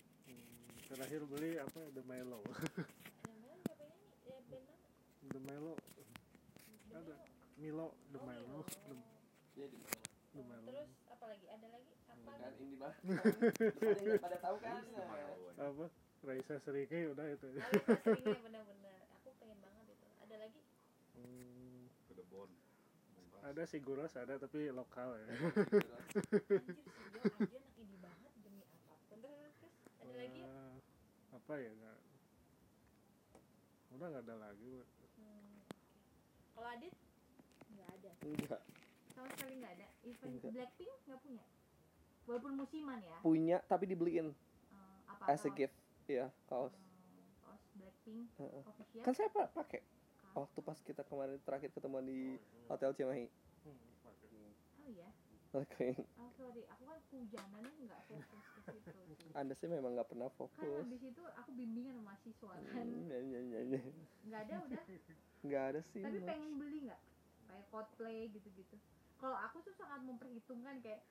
Speaker 4: Terakhir beli apa The Milo
Speaker 1: Ada?
Speaker 4: The Milo
Speaker 1: The
Speaker 4: ada
Speaker 1: Milo.
Speaker 4: Milo The
Speaker 1: Oh,
Speaker 4: Milo
Speaker 1: Milo.
Speaker 4: The,
Speaker 3: di mana
Speaker 4: The Milo
Speaker 1: Terus apa lagi? Ada lagi? Apa?
Speaker 3: kan ini banget pada tahu kan
Speaker 4: apa Raisa Serike udah itu
Speaker 1: Oh, itu seringnya benar-benar. Aku pengen banget itu. Ada lagi?
Speaker 4: Hmm, ada sih Guros ada tapi lokal ya
Speaker 1: Anjir, aja anak indie banget demi apa pun. Terus, terus, terus. ada lagi? ya?
Speaker 4: Eh, apa ya nggak udah nggak ada lagi Bu.
Speaker 1: Hmm. Kalau Adit? Nggak ada.
Speaker 3: enggak
Speaker 1: Sama sekali nggak ada. Even
Speaker 3: Enggak.
Speaker 1: Blackpink nggak punya. Walaupun musiman ya.
Speaker 3: punya tapi dibeliin
Speaker 1: Eh, apa?
Speaker 3: as a
Speaker 1: kaos?
Speaker 3: gift iya kaos
Speaker 1: Hmm, kaos Blackpink
Speaker 3: Heeh.
Speaker 1: official.
Speaker 3: kan saya pa- pakai
Speaker 1: Kaos.
Speaker 3: waktu pas kita kemarin terakhir ketemuan di hotel Cimahi
Speaker 4: Hmm, pakai.
Speaker 1: Oh iya.
Speaker 3: oke
Speaker 1: Oh sorry, aku kan kehujanannya nggak fokus ke situ sih.
Speaker 3: anda sih memang nggak pernah
Speaker 1: Kan
Speaker 3: fokus
Speaker 1: habis itu aku bimbingan sama mahasiswa kan.
Speaker 3: Hmm, ya, ya, ya, ya.
Speaker 1: Nggak ada udah.
Speaker 3: nggak ada sih
Speaker 1: Tapi
Speaker 3: Mas.
Speaker 1: pengen beli nggak? Kayak Coldplay gitu-gitu. Kalau aku tuh sangat memperhitungkan kayak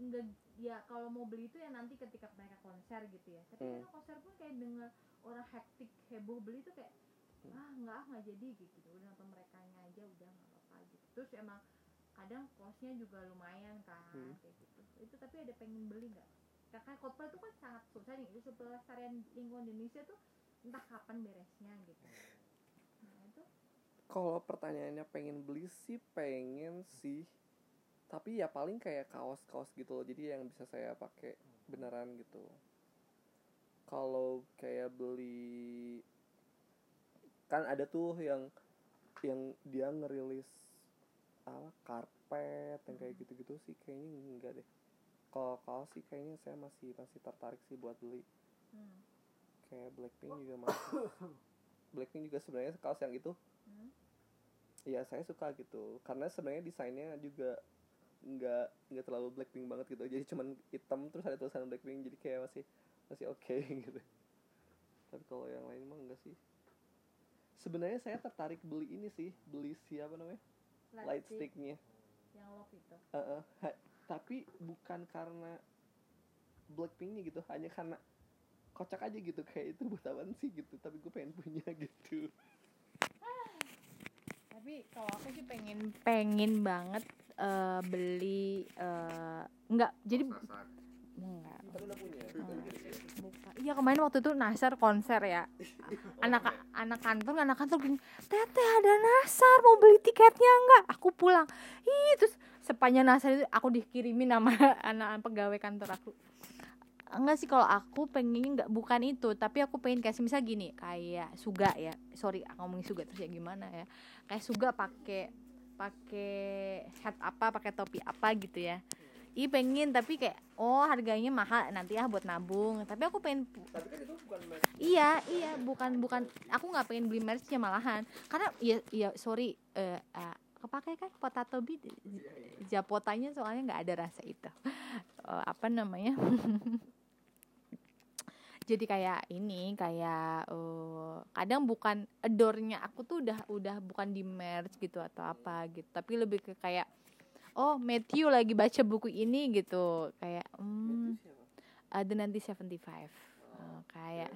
Speaker 1: enggak ya kalau mau beli itu ya nanti ketika mereka konser gitu ya. Tapi
Speaker 3: Hmm.
Speaker 1: konser pun kayak dengar orang hektik heboh beli tuh kayak
Speaker 3: Hmm.
Speaker 1: ah nggak ah nggak jadi gitu. Udah nonton mereka aja udah nggak apa-apa gitu. Terus emang kadang costnya juga lumayan kan
Speaker 3: Hmm.
Speaker 1: kayak gitu. Itu tapi ada pengen beli nggak? Karena Coldplay itu kan sangat susah nih. Itu pelestarian lingkungan Indonesia tuh entah kapan beresnya gitu. Nah itu
Speaker 3: kalau pertanyaannya pengen beli sih pengen sih tapi ya paling kayak kaos-kaos gitu loh jadi yang bisa saya pakai beneran gitu kalau kayak beli kan ada tuh yang yang dia ngerilis apa karpet yang kayak gitu-gitu sih kayaknya enggak deh. Kalau kaos sih kayaknya saya masih masih tertarik sih buat beli.
Speaker 1: Hmm.
Speaker 3: kayak Blackpink juga masuk Blackpink juga sebenarnya kaos yang itu.
Speaker 1: Hmm.
Speaker 3: ya saya suka gitu. Karena sebenarnya desainnya juga nggak nggak terlalu Blackpink banget gitu. Jadi cuman hitam terus ada tulisan Blackpink jadi kayak masih masih oke gitu. Tapi kalau yang lain mah enggak sih. Sebenarnya saya tertarik beli ini sih. Beli siapa namanya light sticknya
Speaker 1: yang love itu.
Speaker 3: Heeh. Ha- tapi bukan karena Blackpinknya gitu hanya karena kocak aja gitu kayak itu buat apaan sih gitu tapi gue pengen punya gitu.
Speaker 1: Tapi kalau aku sih pengen pengen banget eh, beli eh, enggak jadi enggak.
Speaker 3: Udah punya?
Speaker 1: Bukan iya kemarin waktu itu Nasar konser ya. Anak anak kantor anak kantor gini teteh ada Nasar mau beli tiketnya enggak aku pulang. Ih terus sepanjang Nasar itu aku dikirimin sama anak pegawai kantor aku. Enggak sih kalau aku pengen nggak bukan itu. Tapi aku pengen kasih misal gini kayak Suga ya. Sorry ngomongin Suga terus ya gimana ya. Kayak Suga pakai pakai hat apa pakai topi apa gitu ya Ih pengen tapi kayak oh harganya mahal nanti ah buat nabung. Tapi aku pengen
Speaker 3: tapi kan itu bukan
Speaker 1: iya iya bukan bukan aku nggak pengen beli merchnya malahan. Karena ya ya sorry eh eh, kepake kan potato beat japotanya soalnya nggak ada rasa itu. Eh, apa namanya? Jadi kayak ini kayak eh, kadang bukan adornya aku tuh udah udah bukan di merch gitu atau apa gitu. Tapi lebih ke kayak oh Matthew lagi baca buku ini gitu. Kayak hmm ada nanti 75 Eh, kayak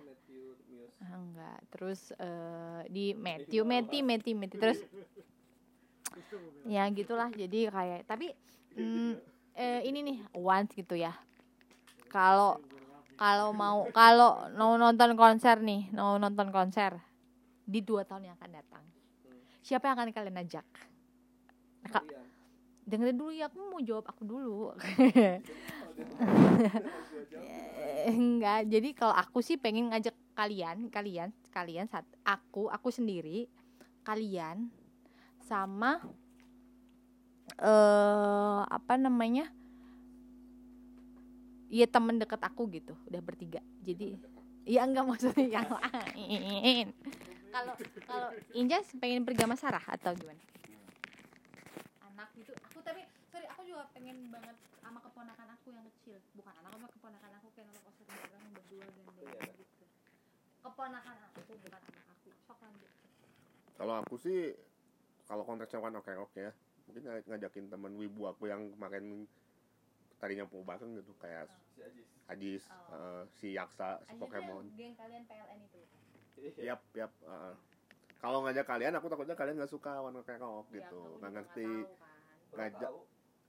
Speaker 1: Ah, enggak. Terus eh, di Matthew Matthew Matthew Matthew terus ya gitulah. Jadi kayak tapi mm, eh, ini nih once gitu ya. Kalau kalau mau kalau mau nonton konser nih mau nonton konser di dua tahun yang akan datang. Siapa yang akan kalian ajak? Kak, dengerin dulu ya aku mau jawab aku dulu. Enggak jadi kalau aku sih pengen ngajak kalian kalian kalian saat aku aku sendiri kalian sama eh apa namanya? Iya temen deket aku gitu udah bertiga. Jadi ya enggak maksudnya yang lain. Kalau kalau Injas pengen pergi sama Sarah atau gimana anak gitu aku tapi sorry aku juga pengen banget sama keponakan aku yang kecil bukan anak sama keponakan aku kayak nonton konser bareng berdua gandengan gitu keponakan aku bukan anak aku sok lanjut
Speaker 2: Kalau aku sih kalau konteksnya kan oke oke ya. Mungkin ng- ngajakin temen wibu aku yang kemarin tadinya mau bareng gitu kayak Ajis,
Speaker 1: Oh.
Speaker 2: eh, si Yaksa, si
Speaker 1: Aja
Speaker 2: Pokemon.
Speaker 1: geng kalian PLN itu
Speaker 2: Yap, yap. eh. Kalau ngajak kalian, aku takutnya kalian nggak suka warna kayak
Speaker 1: Ya,
Speaker 2: gitu, nggak ngerti.
Speaker 1: tahu kan.
Speaker 2: Ngajak,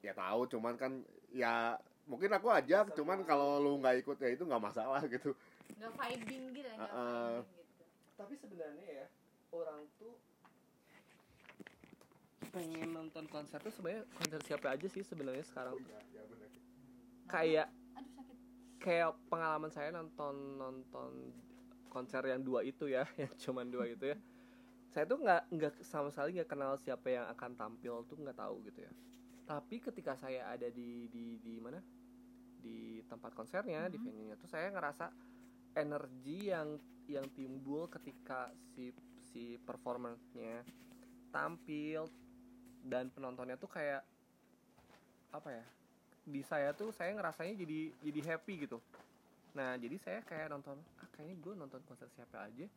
Speaker 2: ya tahu, cuman kan ya mungkin aku ajak, cuman kalau lu nggak ikut ya itu nggak masalah gitu.
Speaker 1: nggak vibing gitu nggak
Speaker 2: Uh-uh.
Speaker 1: vibing gitu.
Speaker 3: Tapi sebenarnya ya orang tuh pengen nonton konser tuh sebenarnya konser siapa aja sih sebenarnya sekarang? Kayak
Speaker 1: aduh sakit.
Speaker 3: kayak pengalaman saya nonton nonton konser yang dua itu ya yang cuman dua itu ya. Saya tuh nggak nggak sama sekali nggak kenal siapa yang akan tampil tuh nggak tahu gitu ya tapi ketika saya ada di di di mana di tempat konsernya di
Speaker 1: Mhm.
Speaker 3: venue nya tuh saya ngerasa energi yang yang timbul ketika si si performernya tampil dan penontonnya tuh kayak apa ya di saya tuh saya ngerasanya jadi jadi happy gitu nah jadi saya kayak nonton ah kayaknya gue nonton konser siapa aja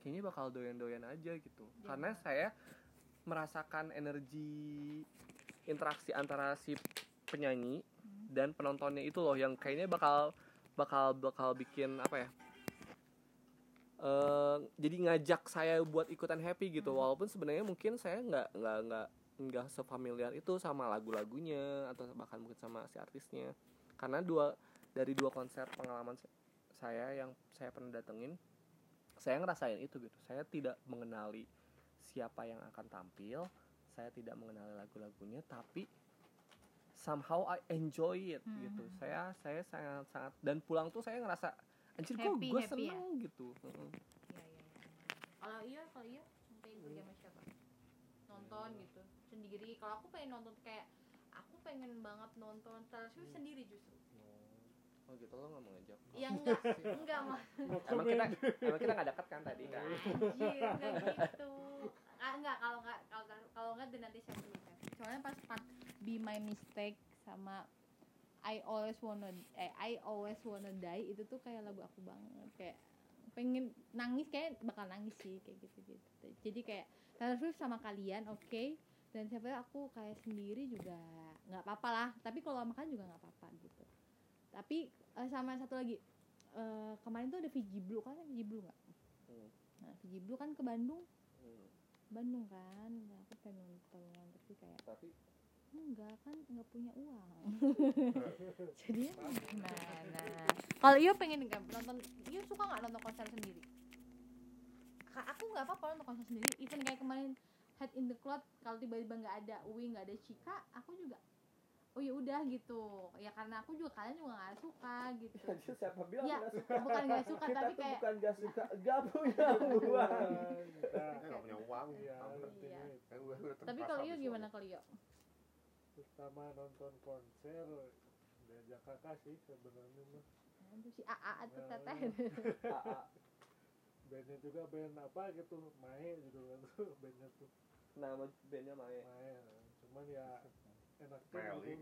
Speaker 3: kayaknya bakal doyan-doyan aja gitu
Speaker 1: Ya.
Speaker 3: karena saya merasakan energi interaksi antara si penyanyi dan penontonnya itu loh yang kayaknya bakal bakal bakal bikin apa ya eh jadi ngajak saya buat ikutan happy gitu.
Speaker 1: Hmm.
Speaker 3: walaupun sebenarnya mungkin saya nggak nggak nggak nggak sefamiliar itu sama lagu-lagunya atau bahkan mungkin sama si artisnya. Karena dua dari dua konser pengalaman sa- saya yang saya pernah datengin saya ngerasain itu gitu. Saya tidak mengenali siapa yang akan tampil saya tidak mengenali lagu-lagunya tapi somehow I enjoy it
Speaker 1: Hmm.
Speaker 3: gitu saya saya sangat sangat dan pulang tuh saya ngerasa anjir kok gue
Speaker 1: happy ya?
Speaker 3: seneng gitu.
Speaker 1: Iya, iya, iya. Kalau iya, kalau iya, pengen pergi sama siapa? Nonton gitu, sendiri. Kalau aku pengen nonton kayak aku pengen banget nonton Taylor Swift sendiri justru.
Speaker 3: oh gitu lo nggak mau ngajak
Speaker 1: ya enggak enggak mah
Speaker 3: emang kita emang kita nggak dekat kan tadi kan
Speaker 1: anjir enggak gitu ah, enggak kalau enggak kalau kalau enggak dan nanti saya cerita soalnya pas part be my mistake sama I always wanna eh I always wanna die itu tuh kayak lagu aku banget. Kayak pengen nangis kayak bakal nangis sih kayak gitu gitu jadi kayak Taylor Swift sama kalian oke. Dan siapa aku kayak sendiri juga nggak apa-apa lah. Tapi kalau sama kalian juga nggak apa-apa gitu. Tapi eh, sama satu lagi eh, kemarin tuh ada Fiji Blue. Kan Fiji Blue nggak
Speaker 3: Hmm.
Speaker 1: nah Fiji Blue kan ke Bandung.
Speaker 3: Hmm.
Speaker 1: Bandung kan nah, aku pengen nonton tapi kayak
Speaker 3: tapi?
Speaker 1: Enggak kan nggak punya uang. Jadinya gimana? Kalau Iyo pengen nggak nonton Iyo suka nggak nonton konser sendiri? Ka- aku nggak apa-apa nonton konser sendiri. Even kayak kemarin Head in the Cloud kalau tiba-tiba nggak ada Uwi nggak ada Cika aku juga oh ya udah gitu. Ya karena aku juga kalian juga nggak suka gitu.
Speaker 3: Anjir, siapa bilang
Speaker 1: ya
Speaker 3: nggak suka?
Speaker 1: bukan nggak suka
Speaker 3: kita
Speaker 1: tapi kayak
Speaker 3: bukan nggak suka nggak punya uang.
Speaker 2: Nggak punya uang.
Speaker 4: iya?
Speaker 1: Iya.
Speaker 2: udah
Speaker 1: tapi kalau Iyo
Speaker 2: habis
Speaker 1: gimana kalau Iyo
Speaker 4: pertama nonton konser diajak kakak sih sebenarnya mah.
Speaker 1: Si AA tuh
Speaker 4: Nah,
Speaker 1: teteh.
Speaker 3: AA
Speaker 4: bandnya juga band apa gitu Mae gitu kan. Tuh bandnya tuh.
Speaker 3: Nama bandnya Mae.
Speaker 4: Mae cuman ya enak.
Speaker 2: Meli.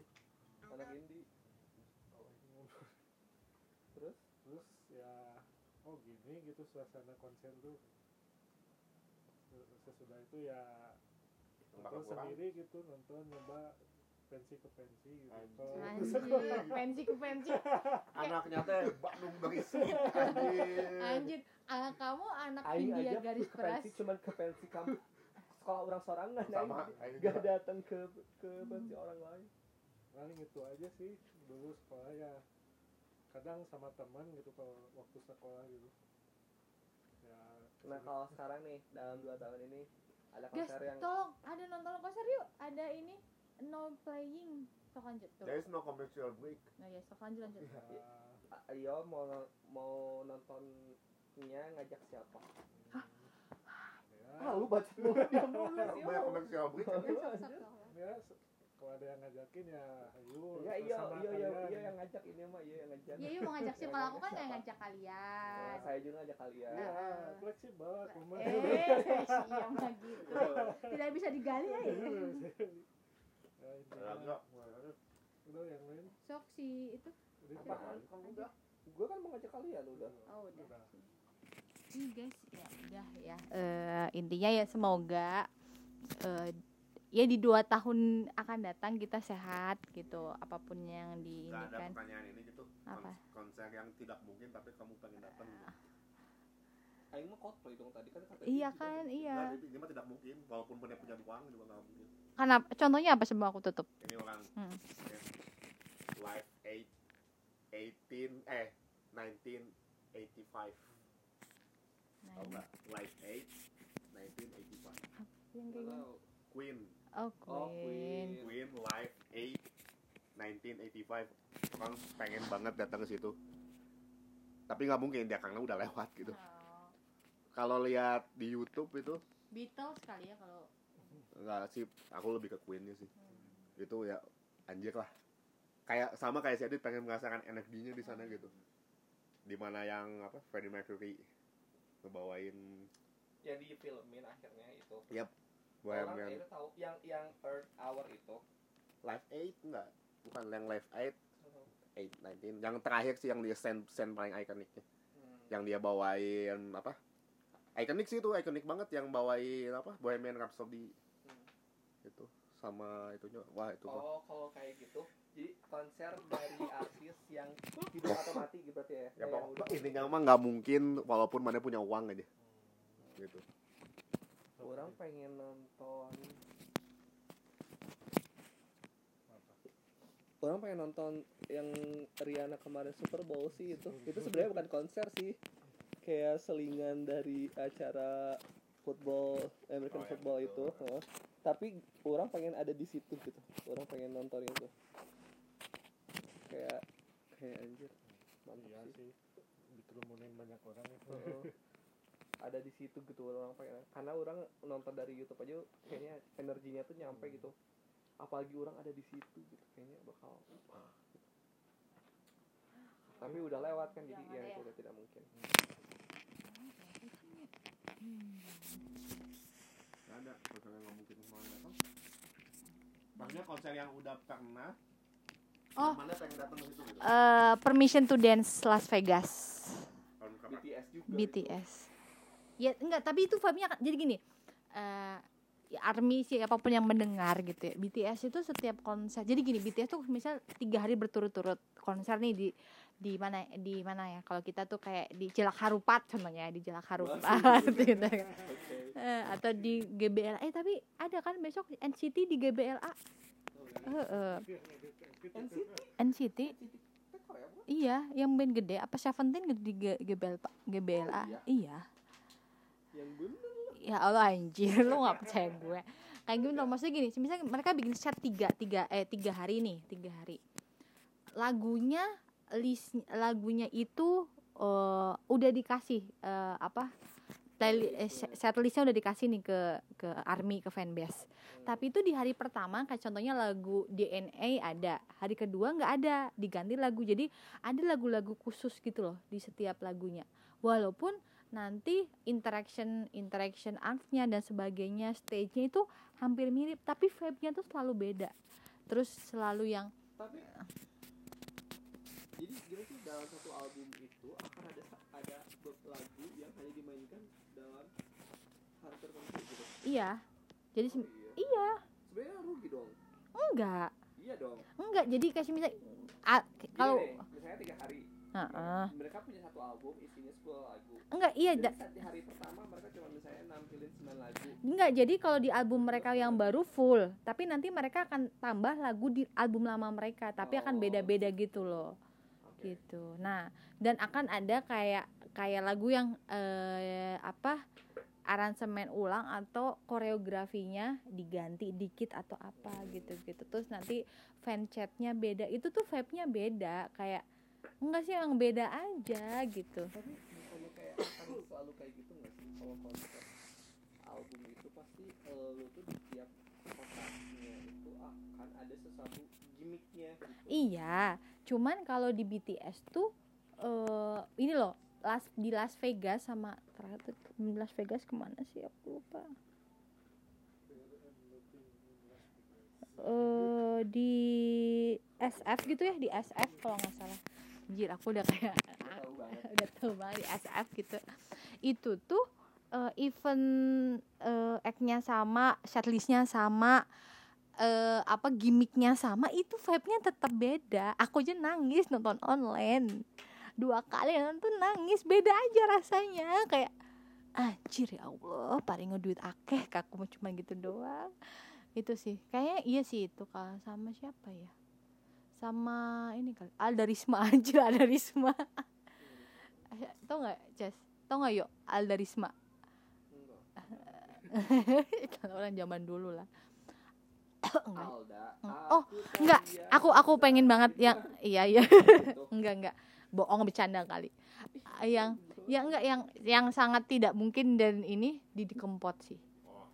Speaker 3: anak indie terus?
Speaker 4: Terus ya oh gini gitu suasana konser tuh. Sesudah itu ya nonton
Speaker 2: kurang.
Speaker 4: sendiri gitu nonton nyoba pensi ke pensi gitu.
Speaker 2: Anjir.
Speaker 1: Pensi ke pensi.
Speaker 2: Anaknya teh Bandung berisik anjir.
Speaker 1: anjir anak kamu anak
Speaker 3: Aing
Speaker 1: India
Speaker 3: aja
Speaker 1: garis
Speaker 3: ke
Speaker 1: keras
Speaker 3: pensi cuman ke pensi kamu sekolah orang sorangan
Speaker 2: Sama,
Speaker 3: Aing
Speaker 2: Aing
Speaker 3: gak datang ke ke pensi orang lain.
Speaker 4: Paling itu aja sih dulu sekolah ya. Kadang sama teman gitu kalau waktu sekolah gitu. Ya
Speaker 3: nah kalau sekarang nih dalam dua tahun ini ada
Speaker 1: guys
Speaker 3: konser yang
Speaker 1: tolong ada nonton konser yuk. Ada ini no playing sok lanjut tuh.
Speaker 2: There is no commercial break.
Speaker 1: nah ya sok lanjut lanjut.
Speaker 4: Ya,
Speaker 3: Ayo mau mau nontonnya ngajak siapa?
Speaker 4: ya,
Speaker 3: Ah lu baca dulu diam dulu sih.
Speaker 2: Banyak break.
Speaker 1: Sok, sok.
Speaker 4: ya kalau ada yang ngajakin ya ayo
Speaker 3: Ya iya iya iya iya yang ngajak ini mah iya yang ngajak.
Speaker 1: ya yuk mau ngajak siapa kalau aku kan nggak ngajak
Speaker 3: Nah,
Speaker 1: kalian
Speaker 3: saya juga ngajak kalian.
Speaker 4: ya fleksibel aku mah
Speaker 1: eh siap mah gitu tidak bisa digali ya
Speaker 4: ya intinya
Speaker 2: Agak.
Speaker 4: udah yang lain
Speaker 1: sok si itu
Speaker 3: Apaan?
Speaker 2: Kan udah.
Speaker 3: Gue kan mau ngajak kalian udah.
Speaker 1: oh Udah. Ini guys ya udah ya Eh, intinya ya semoga eh, ya di dua tahun akan datang kita sehat gitu apa pun yang di ini
Speaker 2: Gak ada
Speaker 1: kan
Speaker 2: pertanyaan ini gitu.
Speaker 1: Apa?
Speaker 2: Kons- Konser yang tidak mungkin tapi kamu pengen datang. gitu.
Speaker 3: Aing mah Coldplay dong tadi kan kata
Speaker 1: iya
Speaker 3: juga.
Speaker 1: kan iya
Speaker 2: Nggak, ini, ini mah tidak mungkin. Walaupun punya punya uang juga nggak mungkin.
Speaker 1: karena contohnya apa sebelum aku tutup
Speaker 2: Ini orang
Speaker 1: Hmm.
Speaker 2: eh, live 8 18 eh 1985. Nggak? Live 8 1985.
Speaker 1: yang
Speaker 3: Nggak
Speaker 1: kayak gini?
Speaker 3: Tahu.
Speaker 2: Queen.
Speaker 1: Oh
Speaker 3: Oh,
Speaker 1: Queen.
Speaker 3: Queen.
Speaker 2: Queen Live 8 1985 orang pengen banget datang ke situ. Tapi nggak mungkin dia karena udah lewat gitu.
Speaker 1: Oh,
Speaker 2: kalau lihat di YouTube itu
Speaker 1: Beatles kali ya kalau
Speaker 2: nggak sih aku lebih ke Queennya sih. Itu ya anjir lah. Kayak sama kayak si Adit pengen merasakan energinya di sana gitu. Di mana yang apa Freddie Mercury ngebawain
Speaker 3: Yang di filmin akhirnya itu. Orang
Speaker 2: Bohemian
Speaker 3: itu tahu yang yang Earth Hour itu.
Speaker 2: Live 8 enggak bukan yang Live 8 8 19 yang terakhir sih yang dia scene scene paling ikoniknya
Speaker 3: Hmm.
Speaker 2: yang dia bawain apa ikonik sih itu ikonik banget yang bawain apa Bohemian Rhapsody
Speaker 3: Hmm.
Speaker 2: itu sama itunya wah itu
Speaker 3: Oh, kalau kayak gitu. Jadi konser dari artis yang hidup atau mati gitu berarti ya.
Speaker 2: ya
Speaker 3: Kayak
Speaker 2: pokok intinya mah nggak mungkin walaupun mana punya uang aja gitu
Speaker 3: Orang pengen nonton Orang pengen nonton yang Rihanna kemarin Super Bowl sih itu. Itu sebenarnya bukan konser sih. Kayak selingan dari acara football American
Speaker 2: Oh, ya,
Speaker 3: football itu. Heeh. Tapi orang pengen ada di situ gitu. Orang pengen nonton itu. Kayak kayak anjir. Mantap
Speaker 4: iya
Speaker 3: sih.
Speaker 4: sih. Dikerumunin banyak orang itu.
Speaker 3: Heeh. ada di situ gitu orang pengen. Karena orang nonton dari YouTube aja kayaknya energinya tuh nyampe gitu. Apalagi orang ada di situ gitu kayaknya bakal tapi udah lewat kan jadi ya
Speaker 1: ya?
Speaker 3: udah tidak mungkin.
Speaker 2: Nggak ada konser yang nggak mungkin mau datang maksudnya konser yang udah pernah
Speaker 1: Oh.
Speaker 2: mana pengen datang ke situ gitu
Speaker 1: Eh, Permission to Dance Las Vegas?
Speaker 3: BTS juga
Speaker 1: BTS ya enggak tapi itu vibe-nya kan- jadi gini eh ya army sih apa pun yang mendengar gitu ya BTS itu setiap konser jadi gini BTS tuh misal tiga hari berturut-turut konser nih di di mana di mana ya kalau kita tuh kayak di Jelak Harupat contohnya di Jelak Harupat gitu kan.
Speaker 3: Oke.
Speaker 1: Eh, atau di GBLA eh tapi ada kan besok NCT di GBLA Eh, eh. NCT
Speaker 3: bukan?
Speaker 1: iya yang band gede. Apa Seventeen di G- GBL GBLA
Speaker 3: Oh,
Speaker 1: iya.
Speaker 3: Yang bener.
Speaker 1: Ya Allah anjir. Lu nggak percaya gue. Kayak gini loh maksudnya gini. Misalnya mereka bikin set tiga tiga eh tiga hari nih tiga hari. Lagunya list lagunya itu eh, udah dikasih eh, apa eh, set set listnya udah dikasih nih ke ke army ke fanbase. Tapi itu di hari pertama kayak contohnya lagu DNA ada. Hari kedua nggak ada diganti lagu. Jadi ada lagu-lagu khusus gitu loh di setiap lagunya. Walaupun nanti interaction interaction artnya dan sebagainya stage-nya itu hampir mirip tapi vibe-nya tuh selalu beda. Terus selalu yang
Speaker 3: tapi jadi gimana sih dalam satu album itu akan ada ada lagu yang hanya dimainkan gitu?
Speaker 1: Iya. Jadi
Speaker 3: oh, iya.
Speaker 1: iya.
Speaker 3: Sebenarnya rugi dong.
Speaker 1: Enggak.
Speaker 3: Iya dong.
Speaker 1: Enggak jadi kayak misalnya ah, kalau
Speaker 3: misalnya tiga hari.
Speaker 1: Heeh.
Speaker 3: mereka punya satu album isinya 10 lagu.
Speaker 1: Enggak iya
Speaker 3: jadi saat di hari pertama mereka cuma misalnya nampilin 9 lagu.
Speaker 1: Enggak jadi kalau di album mereka yang baru full tapi nanti mereka akan tambah lagu di album lama mereka tapi akan
Speaker 3: Oh.
Speaker 1: beda-beda gitu loh.
Speaker 3: Oke.
Speaker 1: gitu. Nah dan akan ada kayak kayak lagu yang eh, apa aransemen ulang atau koreografinya diganti dikit atau apa gitu gitu terus nanti fan chatnya beda. Itu tuh vibe nya beda. Kayak enggak sih yang beda aja gitu.
Speaker 3: Tapi bukannya kayak akan selalu kayak gitu nggak sih? Kalau konsep album itu pasti eh, lu tuh di tiap kotanya itu akan ada sesuatu gimmicknya gitu.
Speaker 1: Iya, cuman kalau di BTS tuh eh ini loh, Las di Las Vegas sama terakhir Las Vegas ke mana sih aku lupa. Eh di SF gitu ya di SF kalau nggak salah. Anjir aku udah kayak udah tahu banget di SF gitu. Itu tuh eh, event eh, act-nya sama, setlistnya sama, eh apa gimmicknya sama itu vibe-nya tetap beda aku aja nangis nonton online dua kali nonton nangis. Beda aja rasanya. Kayak anjir ya Allah paling ngeduit akeh aku mau cuma gitu doang. Itu sih. Kayaknya iya sih itu kalau sama siapa ya? Sama ini kali. Alda Risma anjir Alda Risma. Tau nggak Jas tau nggak yuk Alda Risma?
Speaker 3: Enggak.
Speaker 1: kalau orang zaman dulu lah. Enggak.
Speaker 3: Alda
Speaker 1: Oh, enggak aku aku pengen banget yang iya iya. Enggak enggak bohong bercanda kali. Yang ya enggak yang yang sangat tidak mungkin dan ini Didi Kempot sih.
Speaker 2: Oh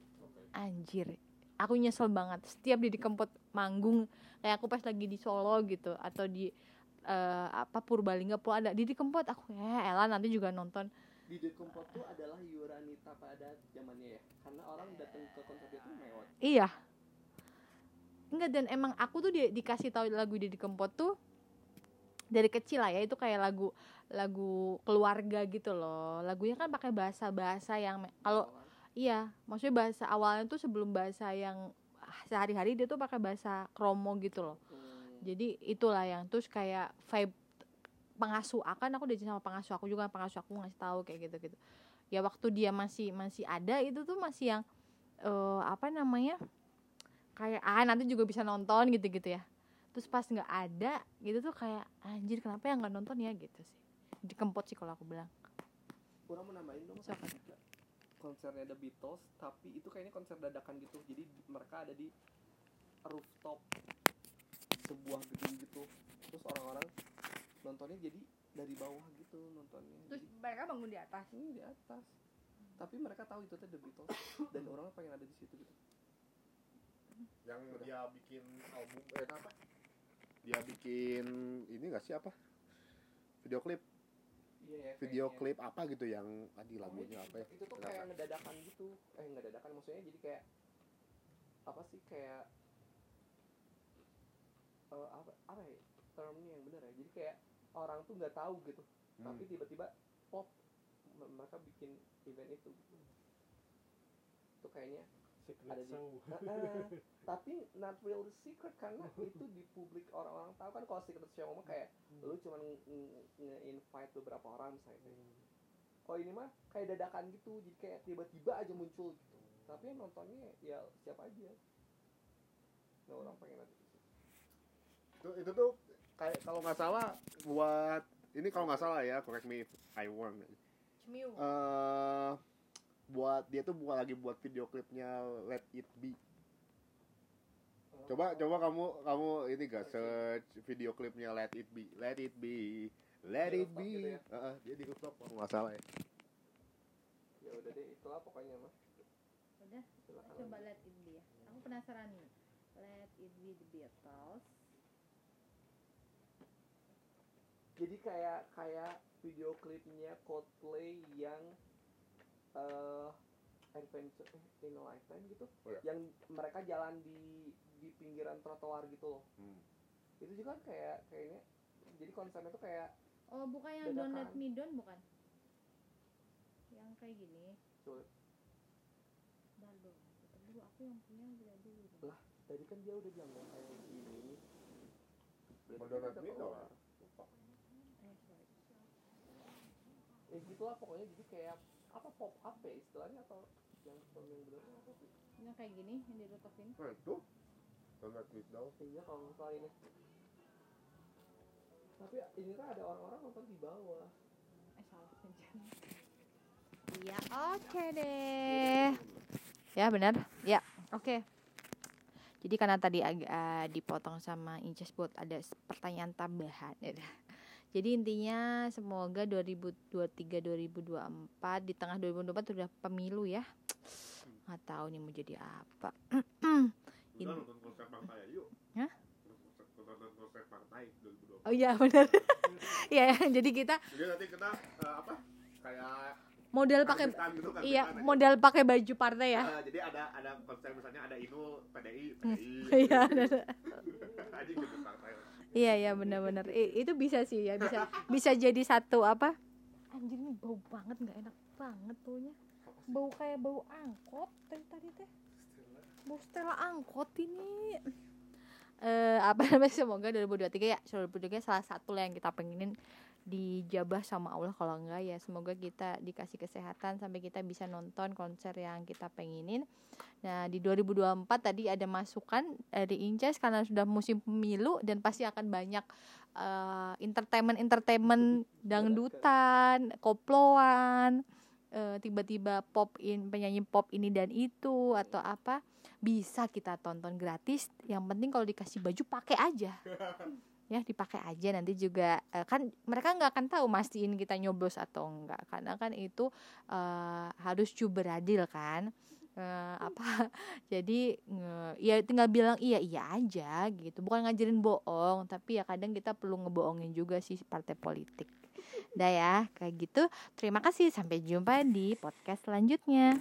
Speaker 1: anjir. Aku nyesel banget. Setiap Didi Kempot manggung kayak aku pas lagi di Solo gitu atau di eh, apa Purbalingga pun ada Didi Kempot aku ya elah nanti juga nonton.
Speaker 3: Di The Kempot tuh adalah Yuranita pada zamannya ya? Karena orang datang ke konser itu mewah
Speaker 1: iya. Enggak dan emang aku tuh di, dikasih tahu lagu Didi Kempot tuh dari kecil lah ya itu kayak lagu lagu keluarga gitu loh lagunya kan pakai bahasa bahasa yang kalau Iya, maksudnya bahasa awalnya tuh sebelum bahasa yang sehari-hari dia tuh pakai bahasa kromo gitu loh.
Speaker 3: Hmm.
Speaker 1: Jadi itulah yang terus kayak vibe pengasuh akan aku diajak sama pengasuh aku juga pengasuh aku ngasih tahu kayak gitu-gitu. Ya waktu dia masih masih ada itu tuh masih yang eh apa namanya? Kayak ah nanti juga bisa nonton gitu-gitu ya. Terus pas nggak ada gitu tuh kayak anjir kenapa yang nggak nonton ya gitu sih. Dikempot sih kalau aku bilang.
Speaker 3: kurang menambahin dong
Speaker 1: Siapa?
Speaker 3: Kak. konsernya The Beatles tapi itu kayaknya konser dadakan gitu jadi mereka ada di rooftop sebuah gedung gitu terus orang-orang nontonnya jadi dari bawah gitu nontonnya jadi
Speaker 1: mereka bangun di atas.
Speaker 3: ini di atas tapi mereka tahu itu tuh The Beatles dan orang pengen ada di situ gitu
Speaker 2: yang dia bikin album eh apa dia bikin ini gak sih apa video klip
Speaker 3: Iya, ya,
Speaker 2: video
Speaker 3: kayaknya.
Speaker 2: klip apa gitu yang tadi lagunya
Speaker 3: itu-
Speaker 2: apa ya
Speaker 3: itu tuh
Speaker 2: Kenapa?
Speaker 3: kayak ngedadakan gitu eh ngedadakan maksudnya jadi kayak apa sih kayak eh, apa apa ya termnya yang benar ya jadi kayak orang tuh nggak tahu gitu
Speaker 2: Hmm.
Speaker 3: tapi tiba-tiba pop mereka bikin event itu gitu. itu kayaknya
Speaker 4: secret
Speaker 3: Ada di- Eh, eh, tapi not really secret karena itu di publik orang-orang tahu. Kan kalau secret show mah kayak lu cuma nge- nge-invite beberapa orang misalnya kalau ini mah kayak dadakan gitu jadi kayak tiba-tiba aja muncul gitu. Tapi yang nontonnya ya siapa aja. Nah orang pengen situ.
Speaker 2: itu itu tuh kayak kalau nggak salah buat ini kalau nggak salah ya correct me if I wrong.
Speaker 1: Cemiu.
Speaker 2: Buat dia tuh bukan lagi buat video klipnya Let It Be coba coba kamu kamu ini gak search video klipnya Let It Be Let It Be Let
Speaker 3: Di
Speaker 2: It Be
Speaker 3: gitu ya?
Speaker 2: Heeh, dia di rooftop kalau nggak salah ya
Speaker 3: ya udah deh itulah pokoknya mah
Speaker 1: Udah, coba let it be ya. Aku penasaran nih. Let it be the Beatles.
Speaker 3: jadi kayak kayak video klipnya Coldplay yang eh adventure eh, in a lifetime gitu
Speaker 2: Oh, ya.
Speaker 3: yang mereka jalan di di pinggiran trotoar gitu loh
Speaker 2: Hmm.
Speaker 3: itu juga kan kayak kayaknya jadi konsepnya tuh kayak
Speaker 1: Oh, bukan yang Don't Let
Speaker 3: Dadakan.
Speaker 1: Me Down bukan? Yang kayak gini. Dong. Bentar dulu aku yang punya udah dulu. dong.
Speaker 3: Lah. tadi kan dia udah bilang kayak gini Berarti
Speaker 2: Don't
Speaker 3: kita
Speaker 2: Let Me. Down.
Speaker 1: Eh,
Speaker 3: eh gitulah pokoknya jadi kayak apa pop up ya istilahnya atau yang yang bener apa sih
Speaker 1: Yang kayak gini yang di rooftop ini.
Speaker 2: nah itu Me Down
Speaker 3: iya kalau salah ini tapi ini kan ada orang-orang nonton di bawah
Speaker 1: Eh, salah. Iya, oke deh. Ya, benar. Ya, oke. Jadi karena tadi agak eh, dipotong sama Inces buat ada pertanyaan tambahan ya. Jadi intinya semoga 2023 2024 di tengah 2024 sudah pemilu ya. Nggak tahu nih mau jadi apa.
Speaker 2: Yuk
Speaker 1: Hah?
Speaker 2: nonton konser partai 2020
Speaker 1: Oh iya benar. Iya, jadi kita
Speaker 2: jadi nanti kita eh, apa kayak
Speaker 1: modal pakai
Speaker 2: gitu, karbitan
Speaker 1: iya,
Speaker 2: aja.
Speaker 1: modal pakai baju partai ya.
Speaker 2: Eh, jadi ada ada konser misalnya ada Inul PDI. PDI
Speaker 1: Iya, benar.
Speaker 2: aja gitu partai
Speaker 1: Iya iya benar-benar. I- itu bisa sih ya bisa bisa jadi satu apa? Anjir ini bau banget nggak enak banget tuhnya bau kayak bau angkot tadi tadi teh. Bau setelah angkot ini. Eh apa namanya? Semoga 2023 ya 2023 salah satu lah yang kita pengenin dijabah sama Allah kalau enggak ya semoga kita dikasih kesehatan sampai kita bisa nonton konser yang kita pengenin Nah, di 2024 tadi ada masukan dari Inces karena sudah musim pemilu dan pasti akan banyak eh, entertainment-entertainment dangdutan, koploan, eh, tiba-tiba pop in penyanyi pop ini dan itu atau apa bisa kita tonton gratis. Yang penting kalau dikasih baju pakai aja. ya dipakai aja. Nanti juga eh, kan mereka nggak akan tahu mastiin kita nyoblos atau enggak karena kan itu eh, harus cuberadil kan. Eh, apa jadi nge- ya tinggal bilang iya iya aja gitu. Bukan ngajarin bohong tapi ya kadang kita perlu ngebohongin juga sih partai politik. Dah ya kayak gitu. Terima kasih. Sampai jumpa di podcast selanjutnya